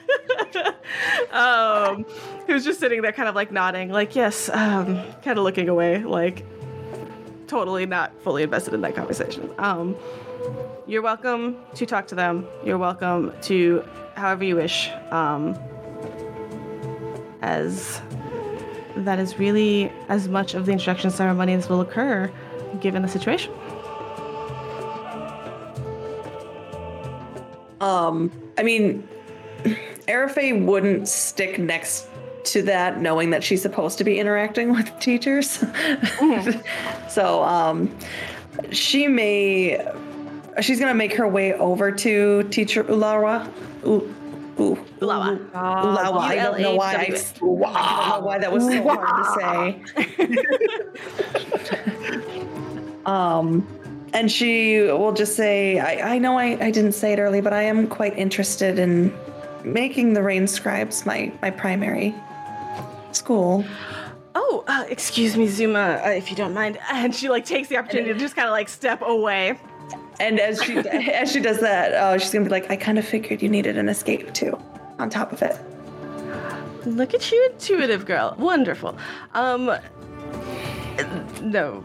Um, who's just sitting there, kind of like nodding, like yes, um, kind of looking away, like totally not fully invested in that conversation. Um, you're welcome to talk to them. You're welcome to however you wish. Um, as that is really as much of the introduction ceremony as will occur given the situation. Um, I mean, Arafe wouldn't stick next to that knowing that she's supposed to be interacting with teachers. so, um, she may she's gonna make her way over to teacher Ulawa. U- Ooh, Ulawa. Ulawa. I don't know why. I, I don't know why that was so hard to say. um, and she will just say, I, I know I, I didn't say it early, but I am quite interested in making the Rain Scribes my, my primary school. Oh, uh, excuse me, Zuma, uh, if you don't mind. And she like takes the opportunity to just kind of like step away. And as she as she does that, uh, she's gonna be like, I kind of figured you needed an escape too. On top of it, Look at you, intuitive girl. Wonderful. Um, no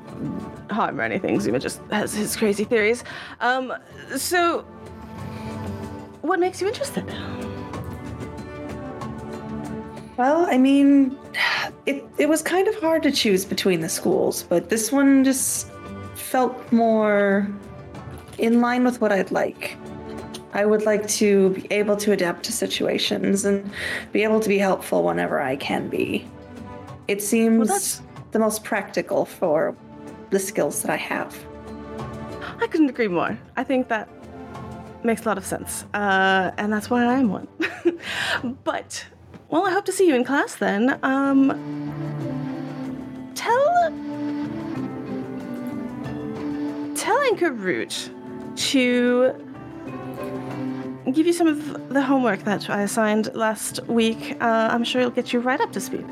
harm or anything. Zuma just has his crazy theories. Um, so what makes you interested? well, I mean, it it was kind of hard to choose between the schools, but this one just felt more in line with what I'd like. I would like to be able to adapt to situations and be able to be helpful whenever I can be. It seems that's- the most practical for the skills that I have. I couldn't agree more. I think that makes a lot of sense. Uh, and that's why I'm one. but, well, I hope to see you in class then. Um, tell. Tell Anchor Root to give you some of the homework that I assigned last week. Uh, I'm sure it'll get you right up to speed.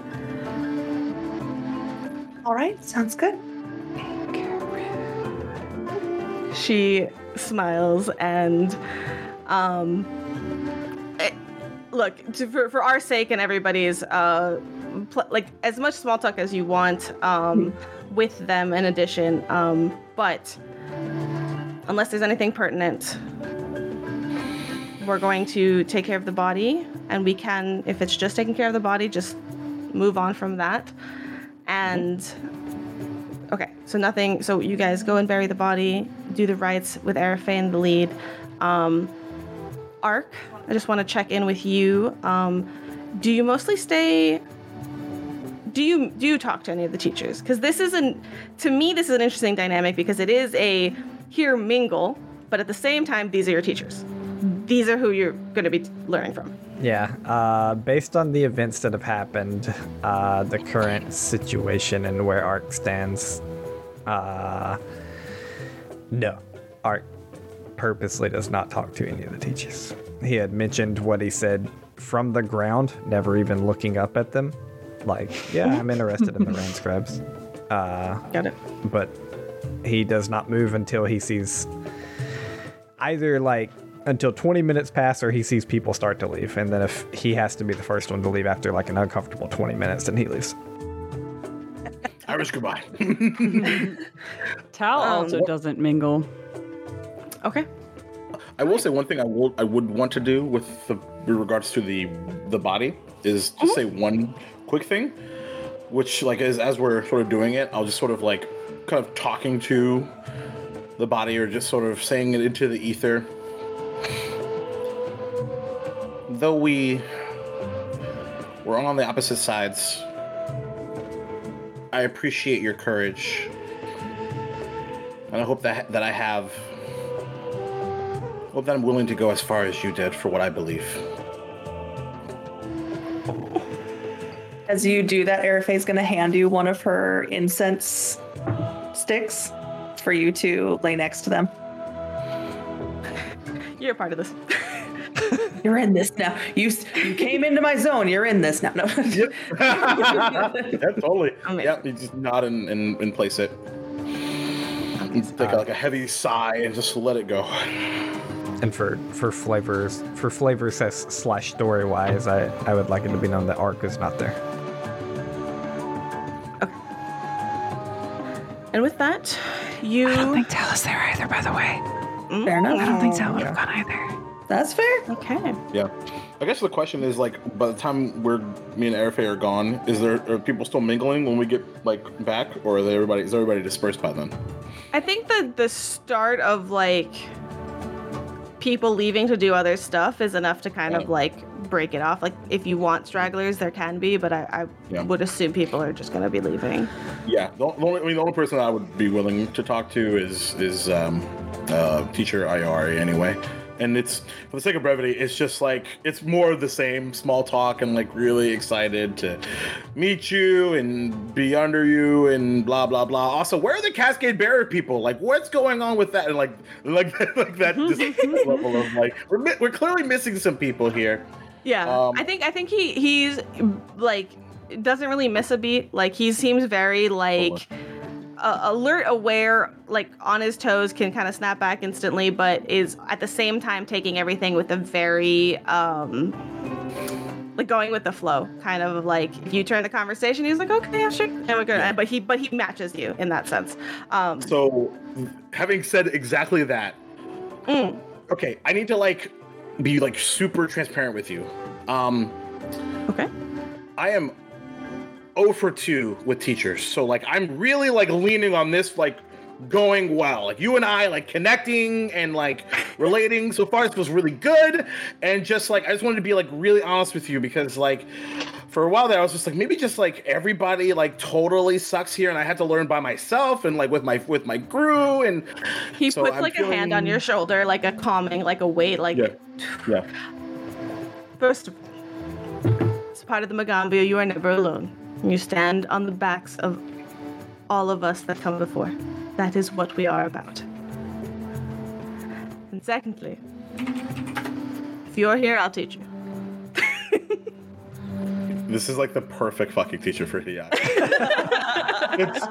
All right, sounds good. she smiles and um eh, look to, for, for our sake and everybody's uh pl- like as much small talk as you want um with them in addition um but unless there's anything pertinent we're going to take care of the body and we can if it's just taking care of the body just move on from that and Okay, so nothing. So you guys go and bury the body, do the rites with Arafe in the lead. Um, Ark, I just want to check in with you. Um, do you mostly stay? Do you do you talk to any of the teachers? Because this isn't to me, this is an interesting dynamic because it is a here mingle, but at the same time, these are your teachers. These are who you're going to be learning from. Yeah, uh, based on the events that have happened, uh, the current situation and where Ark stands, uh, no, Ark purposely does not talk to any of the teachers. He had mentioned what he said from the ground, never even looking up at them. Like, yeah, I'm interested in the Rain Scrubs. Uh, Got it. but he does not move until he sees either like until 20 minutes pass or he sees people start to leave and then if he has to be the first one to leave after like an uncomfortable 20 minutes then he leaves Irish goodbye. Tal um, also doesn't mingle. Okay. I will say one thing I will I would want to do with the with regards to the the body is just mm-hmm. say one quick thing, which like as as we're sort of doing it, I'll just sort of like kind of talking to the body or just sort of saying it into the ether. Though we we're on the opposite sides, I appreciate your courage. And I hope that that I have hope that I'm willing to go as far as you did for what I believe. As you do that, Arafe is going to hand you one of her incense sticks for you to lay next to them. You're a part of this. You're in this now. You you came into my zone. You're in this now. No. yeah, totally. Oh, Amazing. Yeah, you just nod and, and, and place it. You take like uh, a heavy sigh and just let it go. and for for flavors for flavors slash story wise, I I would like it to be known that Ark is not there. And with that, you. I don't think Tal is there either, by the way. Mm. Fair enough. I don't think Tal would have gone either. That's fair. Okay. Yeah. I guess the question is like, by the time we're me and Arafe are gone, is there are people still mingling when we get like back, or are they everybody is everybody dispersed by then? I think that the start of like people leaving to do other stuff is enough to kind of like break it off. Like if you want stragglers, there can be, but I, I Yeah. would assume people are just gonna be leaving. Yeah. The, the only, I mean, the only person I would be willing to talk to is is um, uh, teacher Ayari anyway. And it's for the sake of brevity, it's just like it's more of the same small talk and like really excited to meet you and be under you and blah blah blah. Also, where are the Cascade Bearer people? Like, what's going on with that? And like like like that just level of like we're we're clearly missing some people here. Yeah, Um, I think I think he he's like doesn't really miss a beat. Like he seems very like uh, alert, aware, like on his toes, can kind of snap back instantly, but is at the same time taking everything with a very um like going with the flow, kind of like if you turn the conversation, he's like, okay, yeah, sure, and we're good. But he but he matches you in that sense. Um, So, having said exactly that, mm, okay, I need to like be like super transparent with you. Um, okay. I am 0 for 2 with teachers. So like I'm really like leaning on this like going well. Like you and I like connecting and like relating so far this feels really good. And just like I just wanted to be like really honest with you because like for a while there I was just like maybe just like everybody like totally sucks here and I had to learn by myself and like with my with my crew and He So puts I'm like a hand on your shoulder, like a calming, like a weight, like yeah. Yeah. First of all, as part of the Magambia, you are never alone. You stand on the backs of all of us that come before. That is what we are about. And secondly, if you're here, I'll teach you. This is like the perfect fucking teacher for Hiya. it's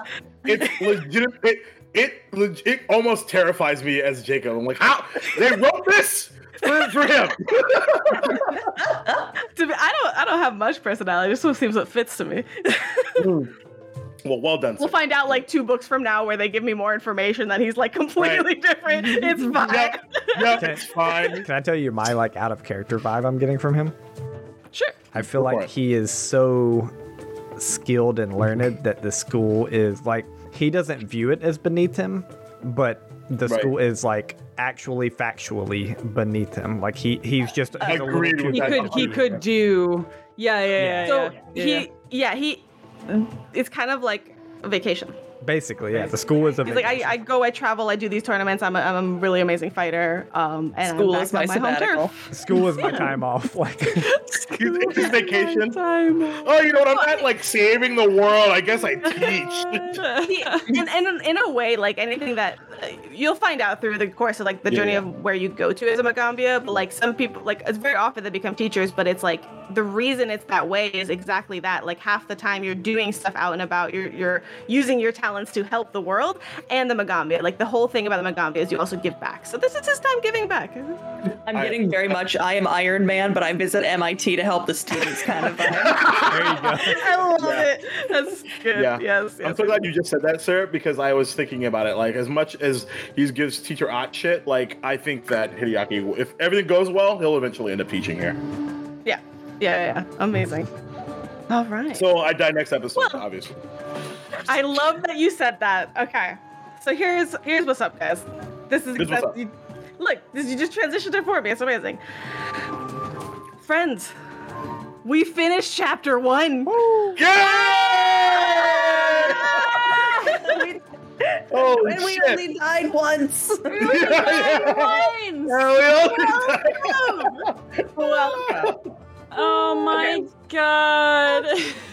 it's legit. It, it leg- it almost terrifies me as Jacob. I'm like, how they wrote this for, for him? To be, I don't, I don't have much personality. This one seems what fits to me. Hmm. well, well done. we'll sir. find out like two books from now where they give me more information that he's like completely different. It's fine. Yep, yep, it's fine. Can I tell you my like out of character vibe I'm getting from him? Sure. I feel Go like he is so skilled and learned that the school is like he doesn't view it as beneath him, but the Right. school is like actually factually beneath him. Like he he's just has a little Agreed too He could he could do yeah yeah yeah. So yeah, yeah, he, yeah, he, it's kind of like a vacation. Basically yeah. The school is a He's like, I, I go, I travel, I do these tournaments. I'm a, I'm a really amazing fighter. Um, and School I'm is back my on my home turf. school is my time off. Like He's, he's vacation. Oh, you know what? I'm at like saving the world. I guess I teach. He- and, and in- in a way, like anything that you'll find out through the course of like the Yeah, journey yeah. of where you go to as a Magambia, but like some people, like it's very often they become teachers, but it's like the reason it's that way is exactly that. Like half the time you're doing stuff out and about, you're you're using your talents to help the world and the Magambia. Like the whole thing about the Magambia is you also give back. So this is his time giving back. I'm I- getting very much I am Iron Man, but I visit MIT to help the students kind of vibe. there you go. I love it. That's good. Yeah. Yes. I'm so glad you just said that, sir, because I was thinking about it. Like, as much as he gives teacher Ott shit, like, I think that Hideaki, if everything goes well, he'll eventually end up teaching here. Yeah. Yeah. Yeah. yeah. Amazing. All right. So I die next episode, Well- obviously. I love that you said that. Okay. So here's here's what's up, guys. This is up. you, look. This you just transitioned it for me. It's amazing. Friends, we finished chapter one. Yeah! We- Holy and we shit! only died once. Lines. Yeah, we only- Welcome. Oh my god.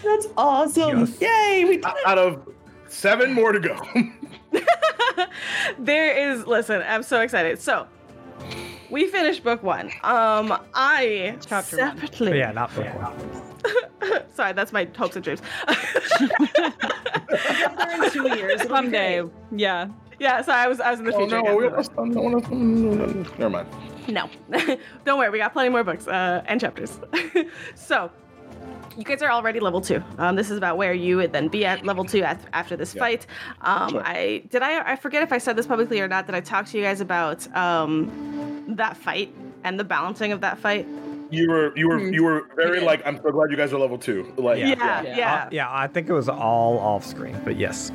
That's awesome. Yes. Yay! We did it. Out of seven more to go. there is listen i'm so excited so we finished book one um i Chapter separately But yeah, not book one. sorry that's my hopes and dreams in two years. it'll be Someday. Yeah. yeah so i was i was in the oh future no, we again. almost done. No, no, no, no, no, no. Never mind. No, don't worry. We got plenty more books uh, and chapters. so, you guys are already level two. Um, this is about where you would then be at level two at, after this fight. Um, Sure. I did I I forget if I said this publicly or not. Did I talk to you guys about um, that fight and the balancing of that fight? You were you were you were very did. like I'm so glad you guys are level two. Like Yeah. Yeah, yeah. Uh, yeah, I think it was all off screen, but yes.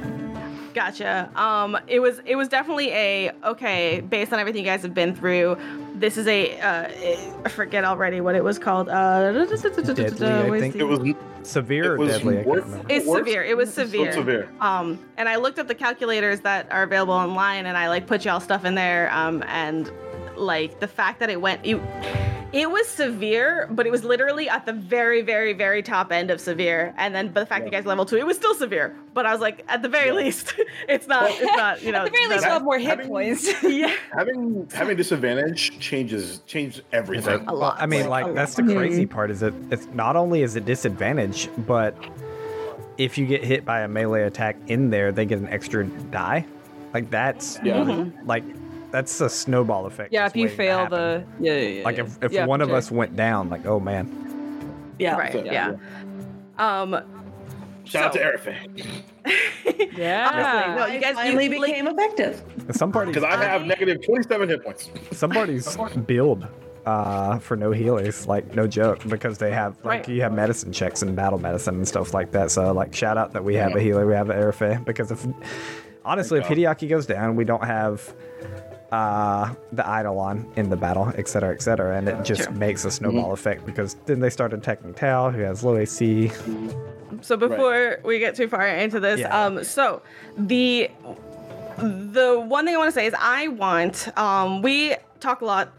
Gotcha. Um, it was it was definitely a okay based on everything you guys have been through. This is a uh, I forget already what it was called. Uh, Deadly, I think. It was Severe it was deadly? I can't worth- remember. It's worse? severe. It was severe. So severe. severe. Um, and I looked up the calculators that are available online, and I like put y'all stuff in there. Um, and like the fact that it went, it, it was severe, but it was literally at the very, very, very top end of severe. And then, but the fact that you guys level two, it was still severe. But I was like, at the very least, it's not. It's not. You know. At the very least, the- we'll have more hit having- points. yeah. having having disadvantage changes changes everything. A lot. I mean, like that's the crazy part is that it's not only is it disadvantage, but if you get hit by a melee attack in there, they get an extra die. Like that's Yeah. Mm-hmm. like that's a snowball effect. Yeah, if you fail the yeah, yeah, yeah, like if, if Yeah, one of sure. us went down, like oh man, Yeah. Right. So- Yeah. Um. Shout out to so- yeah. Honestly, no, you guys you, finally like, became effective. some parties Because I have negative 27 hit points. some parties build uh, for no healers, like no joke, because they have like Right. you have medicine checks and battle medicine and stuff like that. So like shout out that we have a healer, we have an Arafe, because if honestly if Thank Hideaki goes down, we don't have uh the Eidolon in the battle, etc., cetera, et cetera, and it just True. makes a snowball effect because then they start attacking Tal, who has low AC. So before we get too far into this, Yeah. um, so the the one thing I want to say is I want um, we talk a lot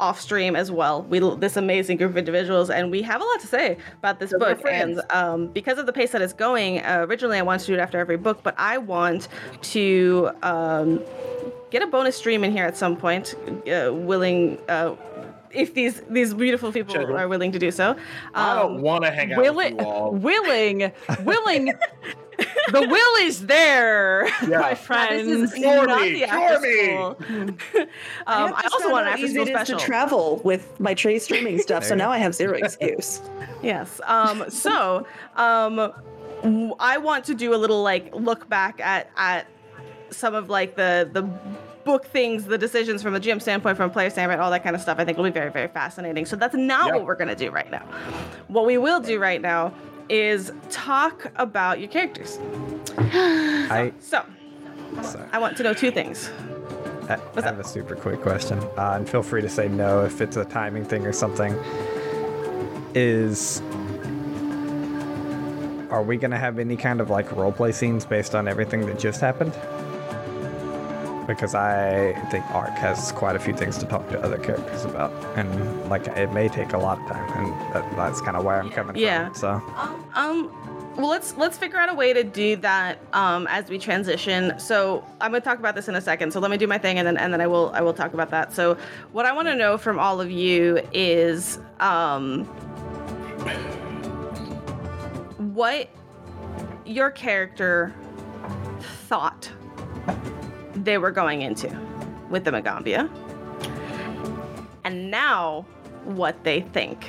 off stream as well. We this amazing group of individuals, and we have a lot to say about this we're book. And um, because of the pace that it's going, uh, originally I wanted to do it after every book, but I want to um, get a bonus stream in here at some point, uh, willing. Uh, if these these beautiful people Schedule. are willing to do so, I don't Um, want to hang out Willing, with you all. willing, willing. the will is there, Yeah. my this friends. is Cure not me, the cure after me. school. um, I, I also want an after easy school it is special. to travel with my trade streaming stuff, so now I have zero excuse. Yes. Um, so um, w- I want to do a little like look back at at some of like the the book things, the decisions from the GM standpoint, from a player standpoint, all that kind of stuff. I think will be very very fascinating. So that's not Yeah. what we're gonna do right now. What we will do right now is talk about your characters. I, So sorry. I want to know two things. I I have a super quick question, uh, and feel free to say no if it's a timing thing or something. Is are we gonna have any kind of like roleplay scenes based on everything that just happened? Because I think Ark has quite a few things to talk to other characters about, and like it may take a lot of time, and that, that's kind of where I'm coming Yeah. from. So Um, well, let's let's figure out a way to do that um, as we transition. So I'm going to talk about this in a second. So let me do my thing, and then and then I will I will talk about that. So what I want to know from all of you is um, what your character thought they were going into with the Magambia, and now what they think.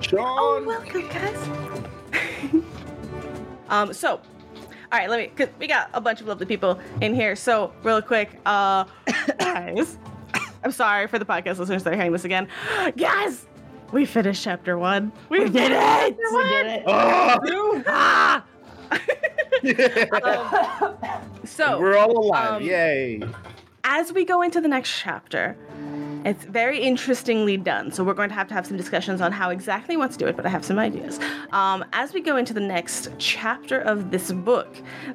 Sean, Oh, welcome, guys. um, so, all right, let me, cause we got a bunch of lovely people in here. So, real quick, uh, guys, I'm sorry for the podcast listeners that are hearing this again. Guys, we finished chapter one. We, did it. We did it. Ah! Ah! So, we're all alive. um, Yay. as we go into the next chapter, it's very interestingly done. So we're going to have to have some discussions on how exactly we want to do it, but I have some ideas. Um, as we go into the next chapter of this book,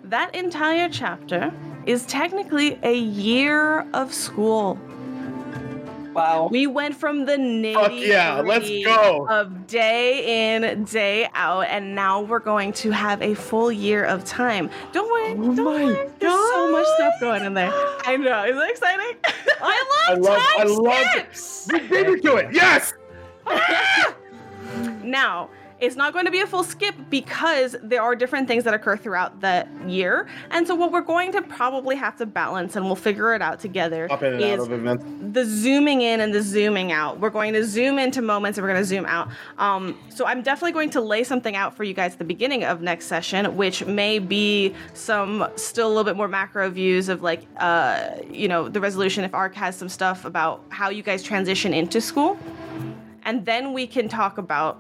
that entire chapter is technically a year of school. Wow. We went from the nitty yeah, let's go. of day in, day out, and now we're going to have a full year of time. Don't worry, oh don't worry. There's so much stuff going in there. I know. Is that exciting? I I love, I love skips. We beat me to it. Yes. now it's not going to be a full skip because there are different things that occur throughout the year. And so, what we're going to probably have to balance, and we'll figure it out together, and out the zooming in and the zooming out. We're going to zoom into moments and we're going to zoom out. Um, so I'm definitely going to lay something out for you guys at the beginning of next session, which may be some still a little bit more macro views of like, uh, you know, the resolution if Ark has some stuff about how you guys transition into school. And then we can talk about,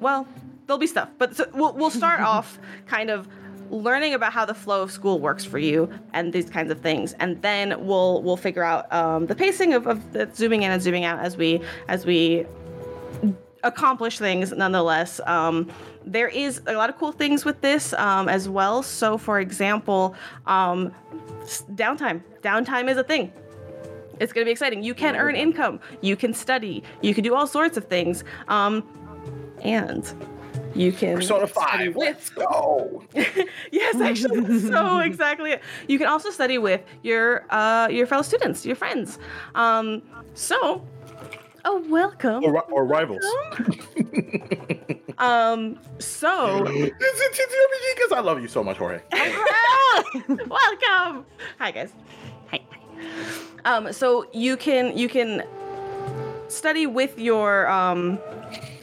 well, there'll be stuff, but so we'll, we'll start off kind of learning about how the flow of school works for you and these kinds of things and then we'll we'll figure out um, the pacing of, of the zooming in and zooming out as we as we accomplish things nonetheless. Um, there is a lot of cool things with this um, as well. So, for example, um, downtime. Downtime is a thing. It's going to be exciting. You can earn income. You can study. You can do all sorts of things. And you can Persona study 5. with Let's go. yes, actually, so exactly it. You can also study with your uh, your fellow students, your friends. Um, so, oh, welcome. Or, or rivals. Um, so, It's it's TTRPG because I love you so much, Jorge. welcome. Hi, guys. Hi. Um, so you can you can study with your um,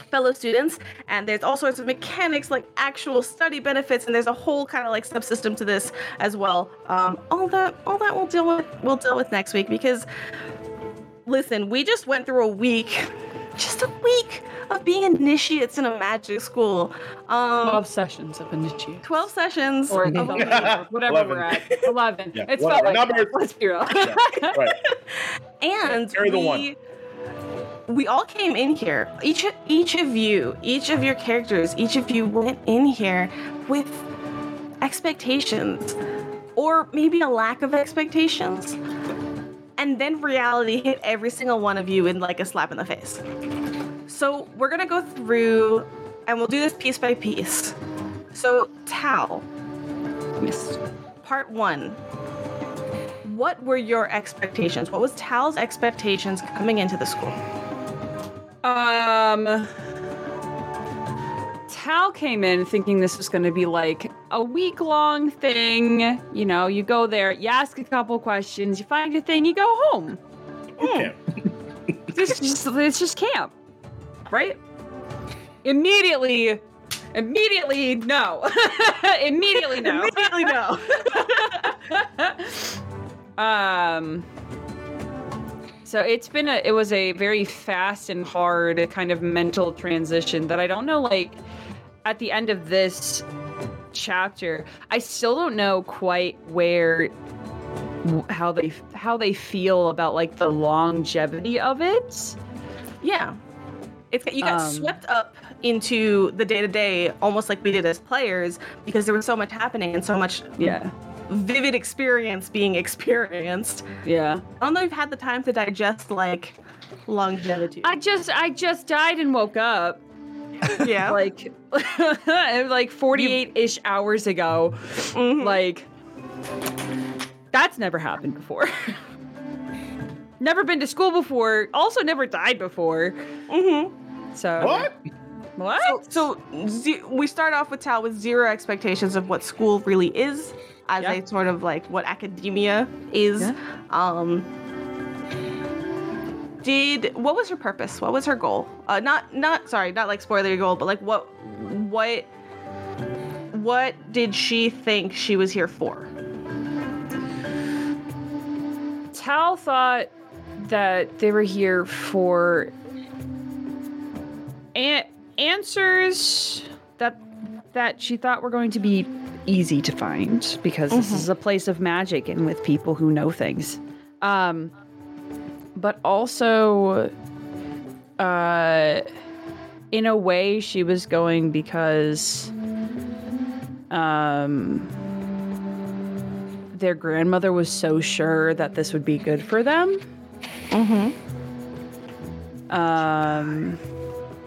fellow students, and there's all sorts of mechanics like actual study benefits, and there's a whole kind of like subsystem to this as well. Um, all that all that we'll deal with we'll deal with next week because listen, we just went through a week, just a week of being initiates in a magic school. Um, 12 sessions of initiate. 12 sessions. Or of- whatever 11. we're at. 11. Yeah, It's whatever. felt like Numbers. that. Let's be real. Right. and Carry the we, one. We all came in here. Each each of you, each of your characters, each of you went in here with expectations, or maybe a lack of expectations, and then reality hit every single one of you in like a slap in the face. So we're gonna go through, and we'll do this piece by piece. So Tal, Yes. part one. What were your expectations? What was Tal's expectations coming into the school? Um, Tal came in thinking this was going to be like a week long thing. You know, you go there, you ask a couple questions, you find your thing, you go home. Okay. This is just, it's just camp, right? Immediately, immediately, no. immediately, no. Immediately no. Um. So it's been a it was a very fast and hard kind of mental transition that I don't know like at the end of this chapter I still don't know quite where how they how they feel about like the longevity of it. yeah. It's you got Um, swept up into the day to day, almost like we did as players, because there was so much happening and so much Yeah. Vivid experience being experienced. Yeah. I don't know if you've had the time to digest like longevity. I just I just died and woke up. yeah. like like 48-ish hours ago Mhm. like that's never happened before never been to school before also never died before Mm-hmm. so What? what So ze- we start off with Tal with zero expectations of what school really is, as Yeah. a sort of like what academia is. Yeah. Um, did what was her purpose? What was her goal? Uh, not not sorry, not like spoiler your goal, but like what what what did she think she was here for? tal thought that they were here for an- answers that that she thought were going to be easy to find because this is a place of magic and with people who know things. Um, but also, uh, in a way, she was going because, um, their grandmother was so sure that this would be good for them. Mm-hmm. Um,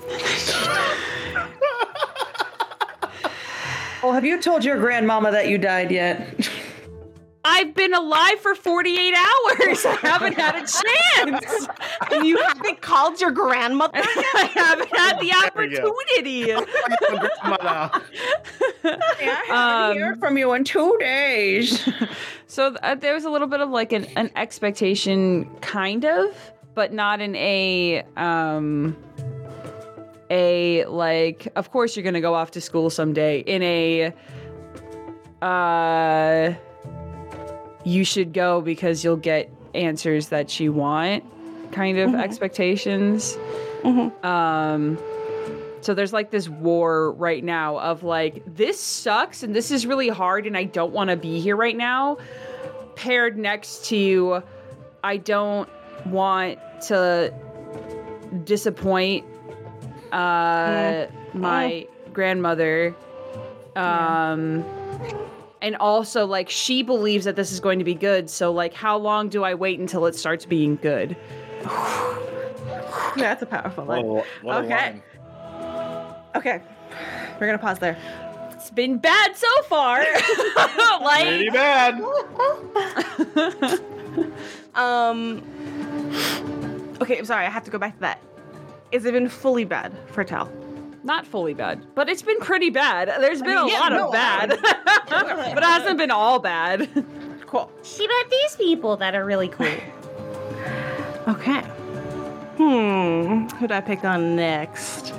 Oh, have you told your grandmama that you died yet? I I've been alive for 48 hours. I haven't had a chance. And you haven't called your grandmother? I haven't had the There we go. opportunity. Grandmother. I haven't Um, heard from you in two days. So uh, there was a little bit of like an, an expectation, kind of, but not in a um a like. Of course, you're gonna go off to school someday. In a uh, you should go because you'll get answers that you want. Kind of expectations. Um. So there's like this war right now of like this sucks and this is really hard and I don't want to be here right now paired next to I don't want to disappoint uh my grandmother um and also like she believes that this is going to be good so like how long do I wait until it starts being good That's a powerful line. Oh, what a Okay. line. Okay. We're going to pause there. it's been bad so far like Pretty bad. Um. Okay, I'm sorry. I have to go back to that. Has it been fully bad for Tal? not fully bad, but it's been pretty bad. There's been a yeah, lot no, of bad, but it hasn't been all bad. Cool. She met these people that are really cool. Okay. Hmm. Who do I pick on next?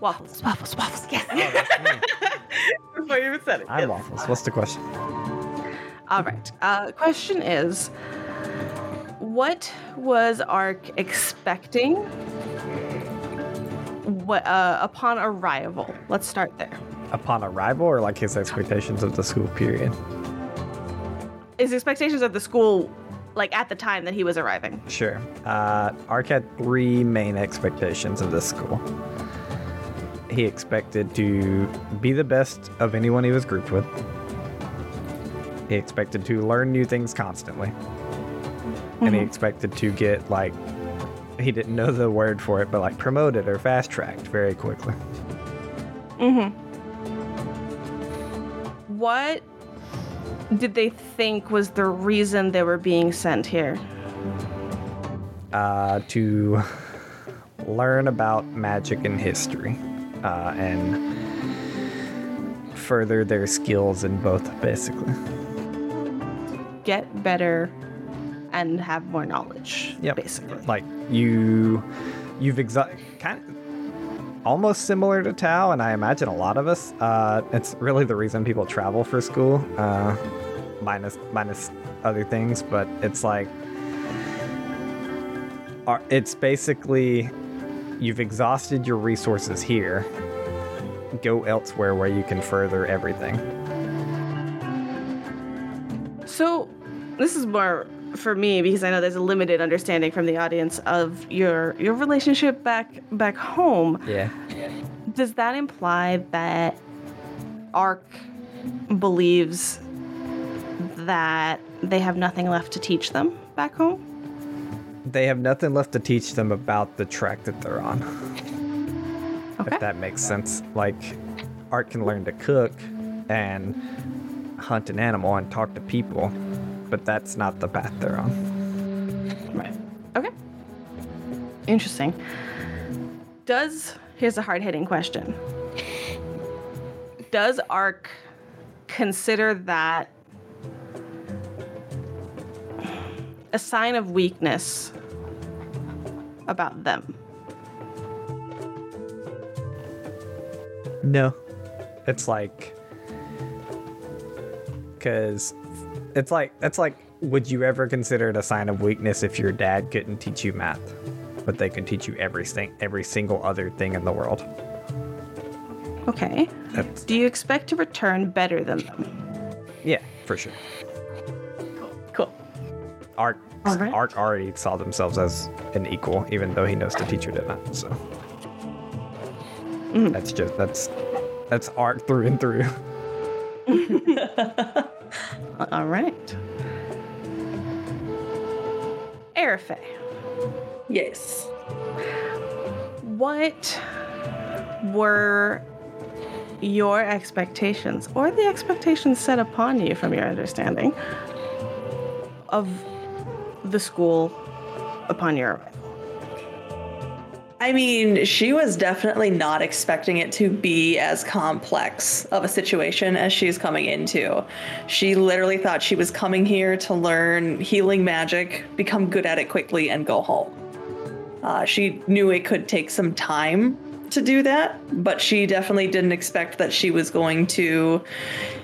Waffles. Waffles. Waffles. Yes. Before you even said it. I'm waffles. What's the question? All right. Uh, question is, what was Ark expecting? What uh, upon arrival? Let's start there. Upon arrival, or like his expectations of the school period? His expectations of the school, like at the time that he was arriving. Sure. Uh, Ark had three main expectations of this school. He expected to be the best of anyone he was grouped with. He expected to learn new things constantly. And he expected to get, like, he didn't know the word for it, but like promoted or fast tracked very quickly. What did they think was the reason they were being sent here? uh, to learn about magic and history uh, and further their skills in both, basically. Get better and have more knowledge. Yep. Basically. Like you, you've exa- kind of almost similar to Tal, and I imagine a lot of us. Uh, it's really the reason people travel for school, uh, minus minus other things, but it's like are- it's basically you've exhausted your resources here. Go elsewhere where you can further everything. So, this is more for me because I know there's a limited understanding from the audience of your your relationship back back home. Yeah. Does that imply that Ark believes that they have nothing left to teach them back home? They have nothing left to teach them about the track that they're on. Okay. If that makes sense. Like, Art can learn to cook and hunt an animal and talk to people, but that's not the path they're on. Right. Okay. Interesting. Does here's a hard hitting question. Does Ark consider that a sign of weakness about them? No. It's like cuz it's like it's like would you ever consider it a sign of weakness if your dad couldn't teach you math, but they can teach you everything every single other thing in the world? Okay. That's Do you expect to return better than them? yeah, for sure. Cool. Art All right. Art already saw themselves as an equal, even though he knows the teacher did not. So Mm-hmm. that's just that's that's art through and through. All right. Arafe, Yes. what were your expectations or the expectations set upon you from your understanding of the school upon your arrival? I mean, she was definitely not expecting it to be as complex of a situation as she's coming into. She literally thought she was coming here to learn healing magic, become good at it quickly, and go home. Uh, she knew it could take some time to do that, but she definitely didn't expect that she was going to,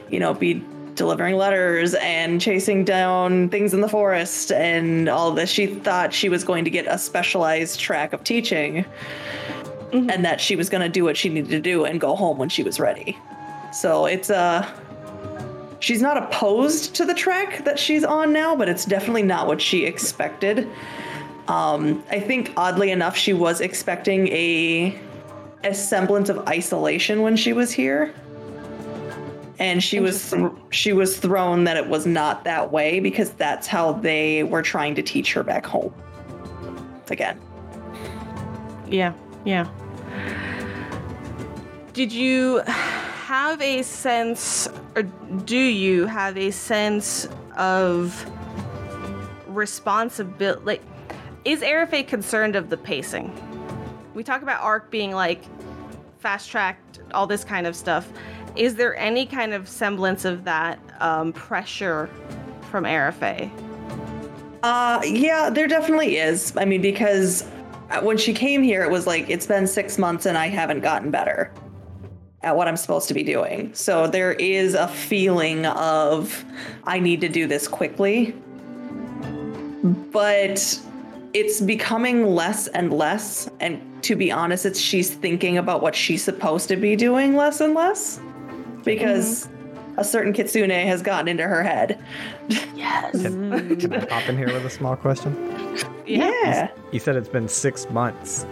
you know, be delivering letters and chasing down things in the forest and all this. She thought she was going to get a specialized track of teaching and that she was going to do what she needed to do and go home when she was ready. So it's Uh, she's not opposed to the track that she's on now, but it's definitely not what she expected. Um, I think oddly enough, she was expecting a a semblance of isolation when she was here and she was th- she was thrown that it was not that way because that's how they were trying to teach her back home again Yeah, yeah. Did you have a sense, or do you have a sense of responsibility? Like, is Arafe concerned of the pacing? We talk about Ark being like fast tracked, all this kind of stuff. Is there any kind of semblance of that um, pressure from Arafe? uh yeah there definitely is. I mean because when she came here it was like it's been six months and i haven't gotten better at what i'm supposed to be doing. So there is a feeling of i need to do this quickly. But it's becoming less and less. And to be honest it's she's thinking about what she's supposed to be doing less and less because a certain kitsune has gotten into her head Can, can I pop in here with a small question? yeah You said it's been six months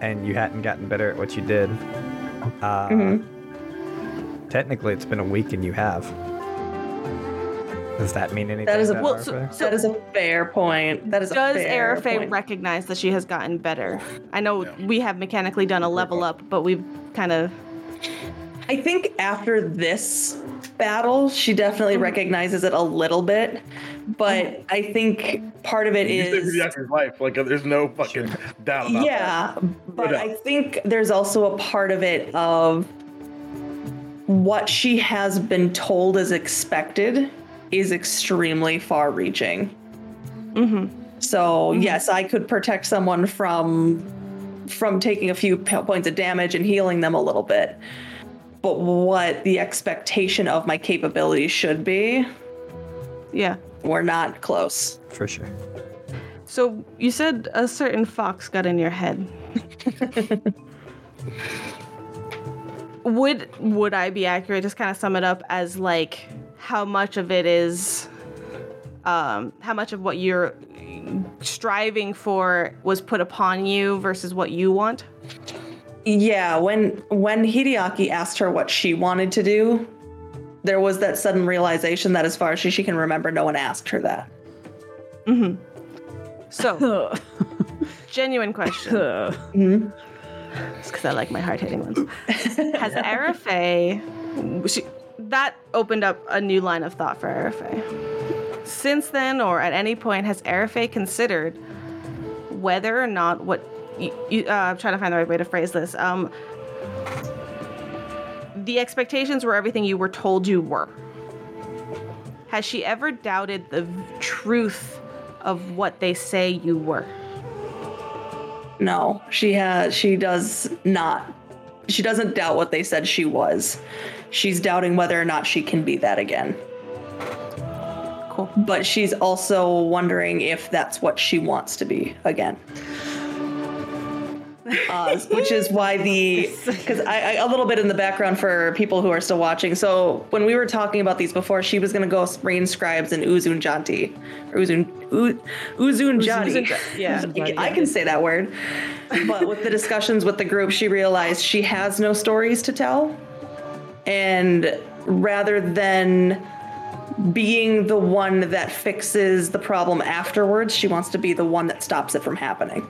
and you hadn't gotten better at what you did. Uh, Mm-hmm. Technically, it's been a week and you have. Does that mean anything? That is a- to Well, so- Arthur? that is a fair point that is Does a Arafe recognize that she has gotten better? I know we have mechanically done a level up, but we've kind of I think after this battle, she definitely mm-hmm. recognizes it a little bit, but mm-hmm. I think part of it You saved is Hideaki's life. Like, there's no fucking doubt about that. yeah, but doubt. I think there's also a part of it of what she has been told is expected is extremely far reaching. Mm-hmm. So, yes, I could protect someone from from taking a few points of damage and healing them a little bit. But what the expectation of my capabilities should be, yeah. we're not close. For sure. So you said a certain fox got in your head. would would I be accurate? Just kind of sum it up as like how much of it is, um, how much of what you're striving for was put upon you versus what you want. Yeah, when when Hideaki asked her what she wanted to do, there was that sudden realization that as far as she, she can remember, no one asked her that. Mm-hmm. So, genuine question. It's because I like my hard hitting ones. Has Arafe, she, that opened up a new line of thought for Arafe. Since then, or at any point, has Arafe considered whether or not what you, you, uh, I'm trying to find the right way to phrase this. Um, the expectations were everything you were told you were. Has she ever doubted the truth of what they say you were? No, she has. She does not. She doesn't doubt what they said she was. She's doubting whether or not she can be that again. Cool. But she's also wondering if that's what she wants to be again. Uh, which is why the because I, I a little bit in the background for people who are still watching. So when we were talking about these before, she was gonna go rain scribes and Uzunjanti Uzun U- Uzun Jati. yeah. I can say that word. But with the discussions with the group, she realized she has no stories to tell. And rather than being the one that fixes the problem afterwards, she wants to be the one that stops it from happening.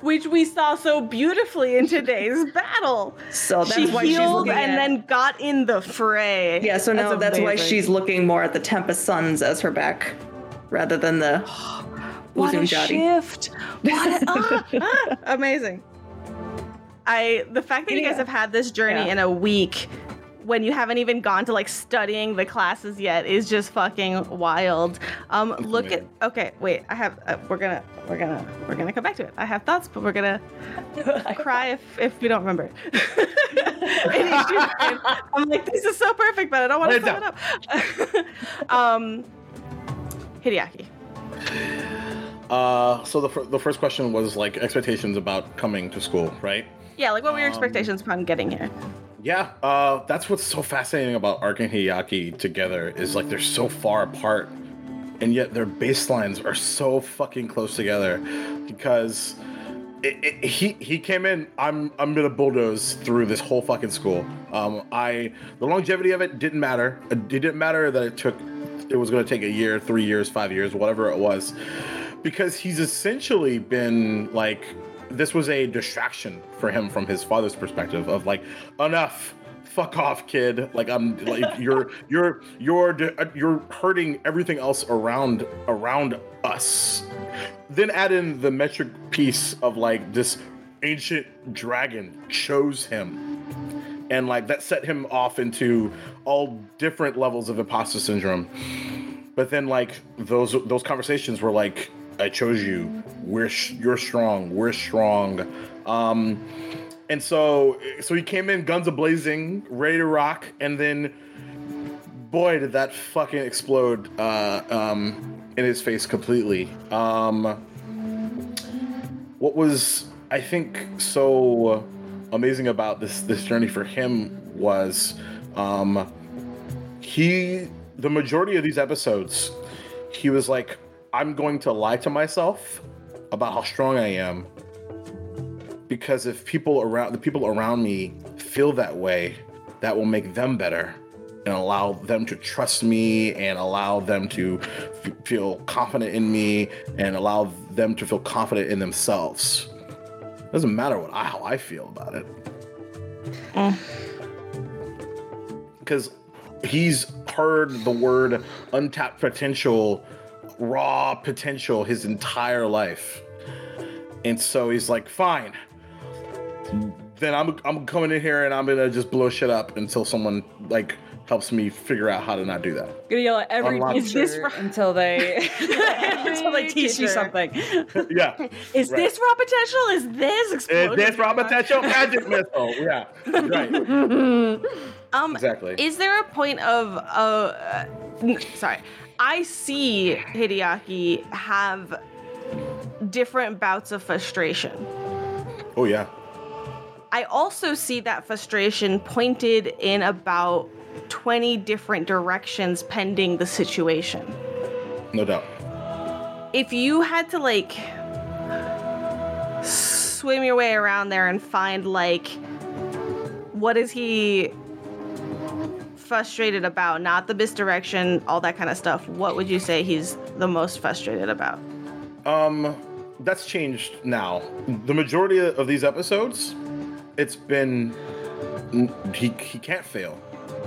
Which we saw so beautifully in today's battle. So that's she why healed looking and at- then got in the fray. Yeah, so now that's, why she's looking more at the Tempest Suns as her back, rather than the What a Uzumjati. shift! What a, ah, ah, amazing. I the fact that you guys have had this journey Yeah. in a week when you haven't even gone to like studying the classes yet is just fucking wild. Um, look at okay, wait. I have uh, we're gonna we're gonna we're gonna come back to it. I have thoughts, but we're gonna cry if if we don't remember. And it's just- I'm like, this is so perfect, but I don't want to Write fuck it up. um, Hideaki. Uh, so the, fir- the first question was like expectations about coming to school, right? Yeah, like what were your Um, expectations upon getting here? Yeah, uh, that's what's so fascinating about Ark and Hideaki together is like they're so far apart, and yet their baselines are so fucking close together, because it, it, he he came in. I'm I'm gonna bulldoze through this whole fucking school. Um, I the longevity of it didn't matter. It didn't matter that it took. It was gonna take a year, three years, five years, whatever it was, because he's essentially been like this was a distraction for him from his father's perspective of like enough. Fuck off kid. Like i'm like you're you're you're you're hurting everything else around around us. Then add in the metric piece of like this ancient dragon chose him. And like that set him off into all different levels of imposter syndrome. But then like those those conversations were like i chose you we're you're strong we're strong. Um and so so he came in guns a blazing ready to rock and then boy did that fucking explode uh um in his face completely. Um what was I think so amazing about this this journey for him was um he the majority of these episodes he was like I'm going to lie to myself about how strong I am because if people around the people around me feel that way that will make them better and allow them to trust me and allow them to f- feel confident in me and allow them to feel confident in themselves. Doesn't matter what I, how I feel about it. Mm. Because he's heard the word untapped potential, raw potential his entire life. And so he's like, fine. Then I'm I'm coming in here and I'm gonna just blow shit up until someone like helps me figure out how to not do that. I'm Gonna yell at every Unlock- teacher Is this until they until they teach you something. Yeah. Is Right. this raw potential? Is this explosion? Is explosion? this raw potential magic missile? Yeah. Right. Um, Exactly. Is there a point of uh, n- sorry, I see Hideaki have different bouts of frustration. Oh yeah. I also see that frustration pointed in about 20 different directions pending the situation. No doubt. If you had to like swim your way around there and find like what is he frustrated about, not the misdirection, all that kind of stuff, what would you say he's the most frustrated about? Um, that's changed now. The majority of these episodes, it's been he he can't fail.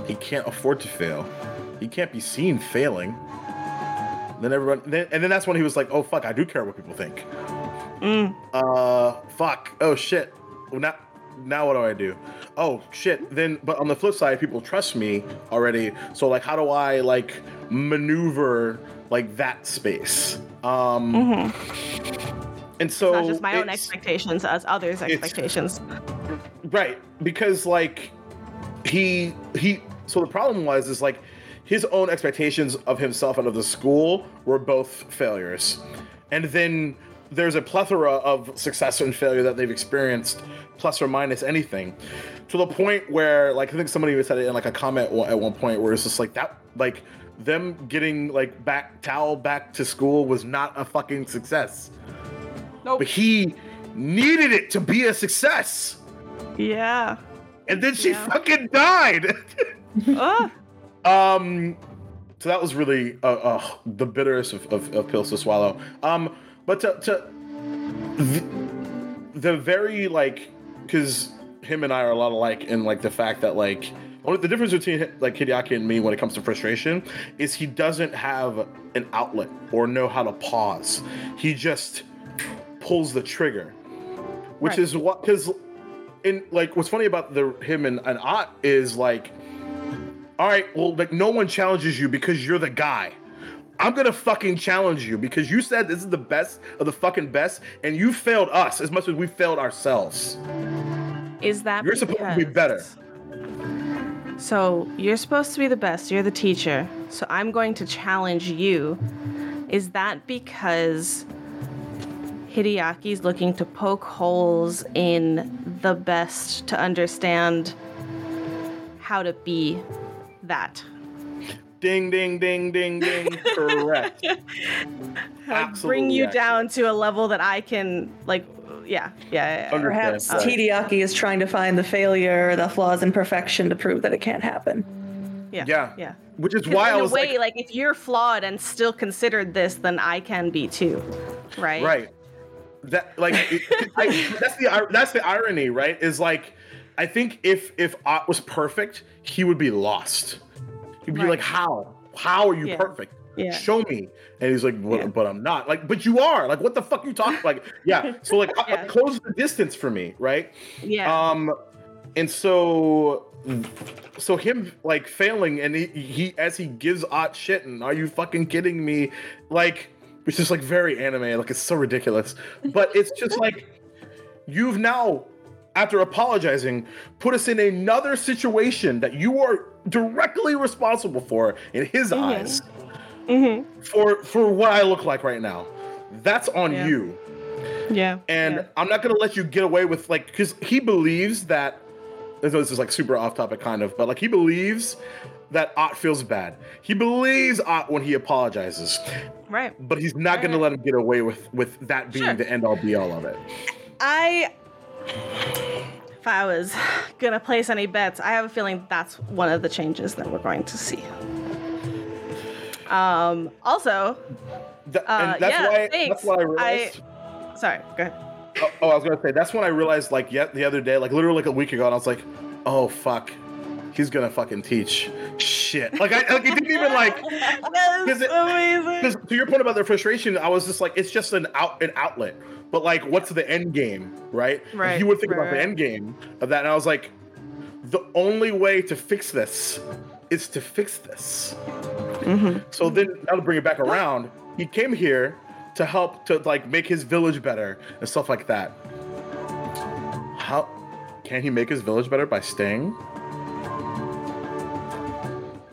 He can't afford to fail. He can't be seen failing. Then everyone, then, and then that's when he was like, "Oh fuck, I do care what people think." Mm. Uh, fuck. Oh shit. Well, now, now what do I do? Oh shit. Then, but on the flip side, people trust me already. So like, how do I like maneuver like that space? Um, and so Not just my own expectations as others' expectations. right because like he he so the problem was is like his own expectations of himself and of the school were both failures and then there's a plethora of success and failure that they've experienced plus or minus anything to the point where like i think somebody even said it in like a comment at one point where it's just like that like them getting like back Tal back to school was not a fucking success Nope. but he needed it to be a success Yeah. and then she Yeah. fucking died. Ugh. um, so that was really uh, uh, the bitterest of, of, of pills to swallow. Um, but to, to th- the very like because him and I are a lot alike in like the fact that like one of the difference between like Hideaki and me when it comes to frustration is he doesn't have an outlet or know how to pause. He just pulls the trigger, which Right. is what because in like what's funny about the him and and Ott is like, all right, well like no one challenges you because you're the guy. I'm gonna fucking challenge you because you said this is the best of the fucking best, and you failed us as much as we failed ourselves. Is that You're supposed to be because- better. So you're supposed to be the best. You're the teacher. So I'm going to challenge you. Is that because Hideaki's looking to poke holes in the best to understand how to be that? Ding, ding, ding, ding, ding. Correct. Absolutely bring you down to a level that I can like yeah, yeah, yeah. Perhaps Understand. Hideaki is trying to find the failure, the flaws, and perfection to prove that it can't happen. Yeah. Yeah. Yeah. Which is why in I a was way, like, like, if you're flawed and still considered this, then I can be too, right? right. That like it- I, that's the that's the irony, right? Is like I think if if Ott was perfect, he would be lost. He'd be Right. like, how? How are you Yeah. perfect? Yeah. Show me. And he's like, well, Yeah. but I'm not. Like, but you are. Like, what the fuck you talking? Like, yeah. So like, uh, Yeah. close the distance for me, right? Yeah. Um, and so, so him like failing, and he, he as he gives Ott shit, and are you fucking kidding me? Like, it's just like very anime, like it's so ridiculous. But it's just like you've now, after apologizing, put us in another situation that you are directly responsible for in his eyes Mm-hmm. for for what I look like right now. That's on Yeah. you yeah. and yeah. I'm not gonna let you get away with like because he believes that this is like super off topic kind of, but like he believes that Ott feels bad. He believes Ott when he apologizes, right. but he's not gonna let him get away with with that being Sure. the end all be all of it. I, if I was gonna place any bets, I have a feeling that's one of the changes that we're going to see. Um. Also, Th- Uh, that's yeah, why thanks. that's why I realized. sorry. Go ahead. Oh, oh, I was gonna say that's when I realized like yet the other day, like literally like a week ago, and I was like, oh fuck, he's gonna fucking teach shit. Like I like it didn't even like That Is is it- amazing. Because to your point about the frustration, I was just like, it's just an out an outlet. But like, what's the end game, right? Right, You would think right, about the end game of that, and I was like, the only way to fix this is to fix this. Mm-hmm. So then, to bring it back around, he came here to help to like make his village better and stuff like that. How can he make his village better by staying?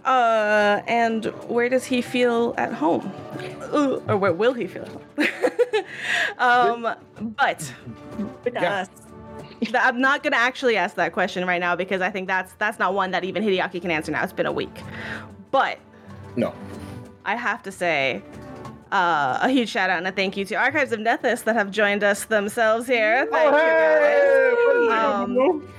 Uh, and where does he feel at home? Uh, or where will he feel at home? um, but With Yeah. Us. th- I'm not gonna actually ask that question right now because I think that's that's not one that even Hideaki can answer now. It's been a week, but No. I have to say. Uh, a huge shout out and a thank you to Archives of Nethys that have joined us themselves here. Thank you guys. Um,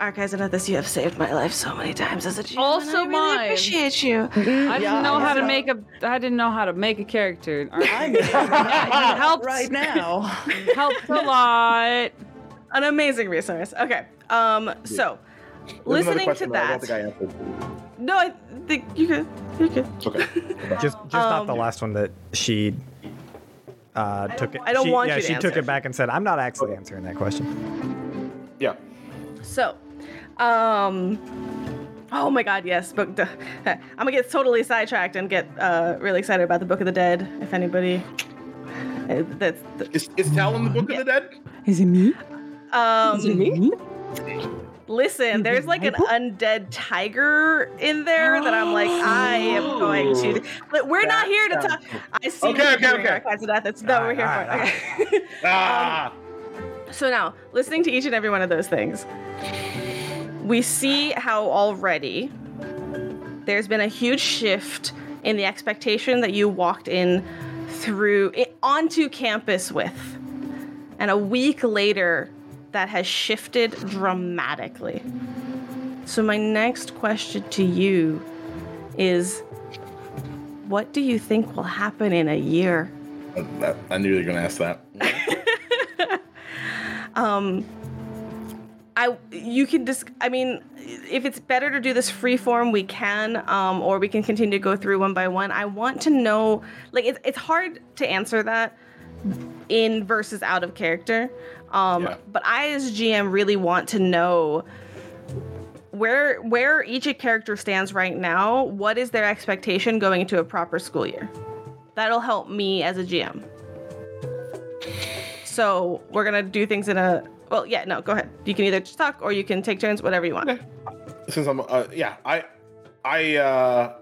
Archives of Nethys, you have saved my life so many times as a GM. Also I really mine. appreciate you. I didn't Yeah, know I how to make a. I didn't know how to make a character. I'm Yeah, you helped. right now. helped a lot. An amazing resource. Okay. Um. So, There's listening to question that that. I. No, I think you could. You could. Okay. Just, just not the Um, last one that she uh, took it. I don't she, want yeah, you to she took it back and said, "I'm not actually answering that question." yeah. So, um. Oh my God! Yes, book. The, I'm gonna get totally sidetracked and get uh, really excited about the Book of the Dead. If anybody, uh, that's Is, is Tal in the Book of the Dead? Is it me? Um. Is it me? Listen, there's like an undead tiger in there that I'm like, I am going to. But we're not here to talk. I see. Okay, okay, okay. Archives of Death. That's no, we're here Ah, for it. Okay. Ah. So now, listening to each and every one of those things, we see how already there's been a huge shift in the expectation that you walked in through onto campus with. And a week later, that has shifted dramatically. So my next question to you is what do you think will happen in a year? That- I knew you were gonna ask that. Um, I you can just I mean if it's better to do this free form we can um, or we can continue to go through one by one. I want to know like it's it's hard to answer that in versus out of character. Um, Yeah. but I as GM really want to know where where each character stands right now. What is their expectation going into a proper school year? That'll help me as a GM. So we're gonna do things in a well, yeah, no, go ahead. You can either just talk or you can take turns, whatever you want. since I'm uh, yeah, I I uh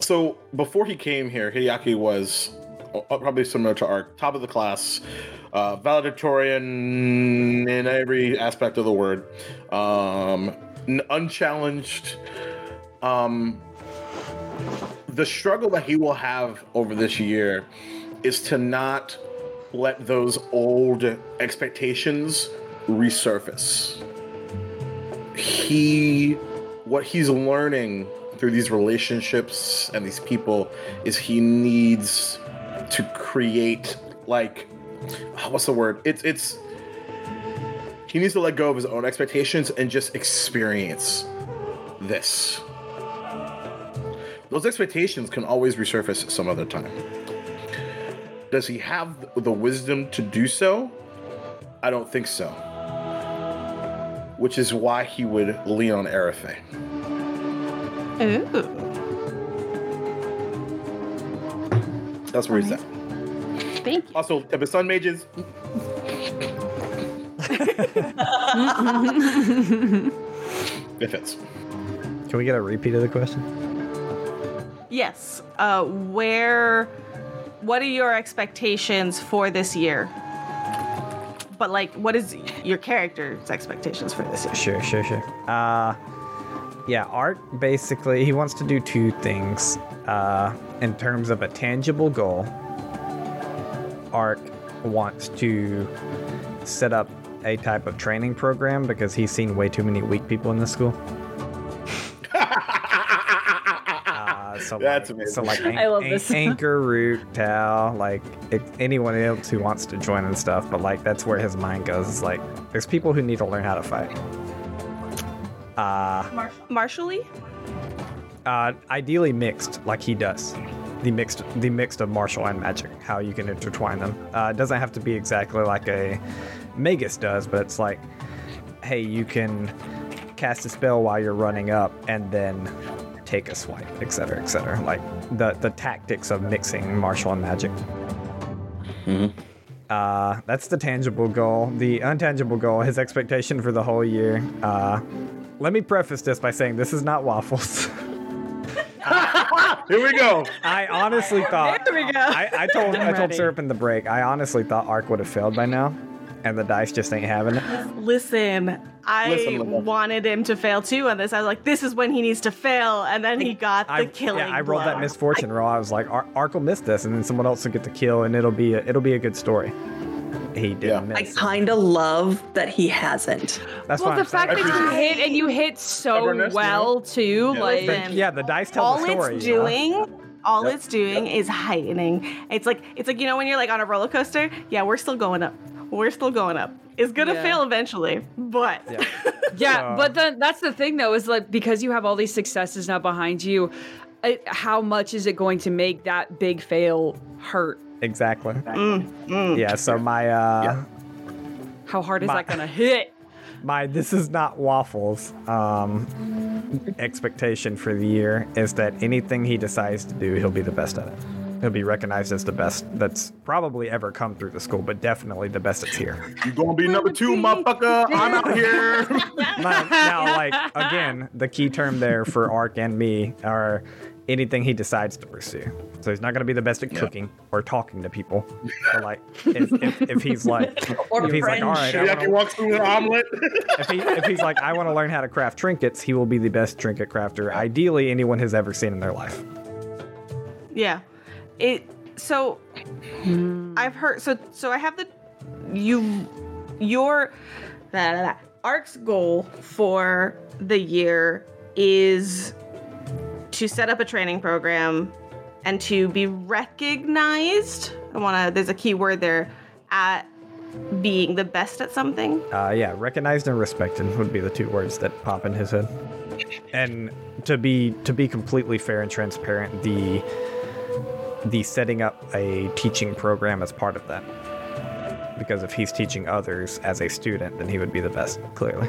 so before he came here, Hideaki was uh, probably similar to our top of the class, uh valedictorian in every aspect of the word. Um unchallenged um the struggle that he will have over this year is to not let those old expectations resurface he what he's learning through these relationships and these people is he needs to create like Ah, what's the word it's it's he needs to let go of his own expectations and just experience this those expectations can always resurface some other time does he have the wisdom to do so i don't think so which is why he would lean on Arafe. Ooh. That's where he's at. Thank you. Also, if his son mages, it fits. Can we get a repeat of the question? Yes. Uh, where? What are your expectations for this year? But like, what is your character's expectations for this year? Sure, sure, sure. Uh, yeah, Art basically he wants to do two things. Uh, in terms of a tangible goal, Art wants to set up a type of training program because he's seen way too many weak people in the school. Uh, so That's like, amazing. So like, I love An- this. Anchor, Root, Tal, like if anyone else who wants to join and stuff. But like, that's where his mind goes. Is like, there's people who need to learn how to fight. Uh, Marshally? uh, ideally mixed, like he does. The mixed, the mixed of martial and magic. How you can intertwine them. Uh, it doesn't have to be exactly like a Magus does, but it's like, hey, you can cast a spell while you're running up, and then take a swipe, etc., etc. Like the the tactics of mixing martial and magic. hmm Uh, that's the tangible goal. The untangible goal, his expectation for the whole year. Uh, let me preface this by saying this is not waffles. Here we go. I honestly thought. There we go. I, I told I told ready. Syrup in the break. I honestly thought Ark would have failed by now, and the dice just ain't having it. Listen, I Listen, wanted him to fail too on this. I was like, this is when he needs to fail, and then he got the I, killing. yeah, I rolled blow. that misfortune roll. I was like, Ar- Ark will miss this, and then someone else will get the kill, and it'll be a, it'll be a good story. He didn't Yeah. I kind of love that he hasn't. That's well, the I'm saying. fact that you hit and you hit so Stubbornness, you well too, Yeah. like Listen. yeah, the dice tell all the story. All it's you know? doing all Yep. it's doing is heightening it's like it's like you know when you're like on a roller coaster yeah we're still going up we're still going up it's gonna Yeah. fail eventually but Yeah. Yeah, So- but then that's the thing though is like because you have all these successes now behind you, it, how much is it going to make that big fail hurt? Exactly. Mm, Yeah. So my uh, Yeah. How hard is My- that going to hit? my this is not waffles um expectation for the year is that anything he decides to do he'll be the best at it he'll be recognized as the best that's probably ever come through the school but definitely the best that's here You gonna be number two, motherfucker? I'm out here. now, now, like again the key term there for ark and me are anything he decides to pursue so he's not going to be the best at cooking or talking to people but like if, if, if he's like Or if he's like all right I Hideaki wanna- walks through an omelet. if, he, if he's like, I want to learn how to craft trinkets, he will be the best trinket crafter, ideally, anyone has ever seen in their life. yeah it so i've heard so so i have the you your blah, blah, blah. ark's goal for the year is to set up a training program and to be recognized i want to there's a key word there at being the best at something. Uh, yeah, recognized and respected would be the two words that pop in his head. And to be to be completely fair and transparent, the the setting up a teaching program as part of that. Because if he's teaching others as a student, then he would be the best, clearly.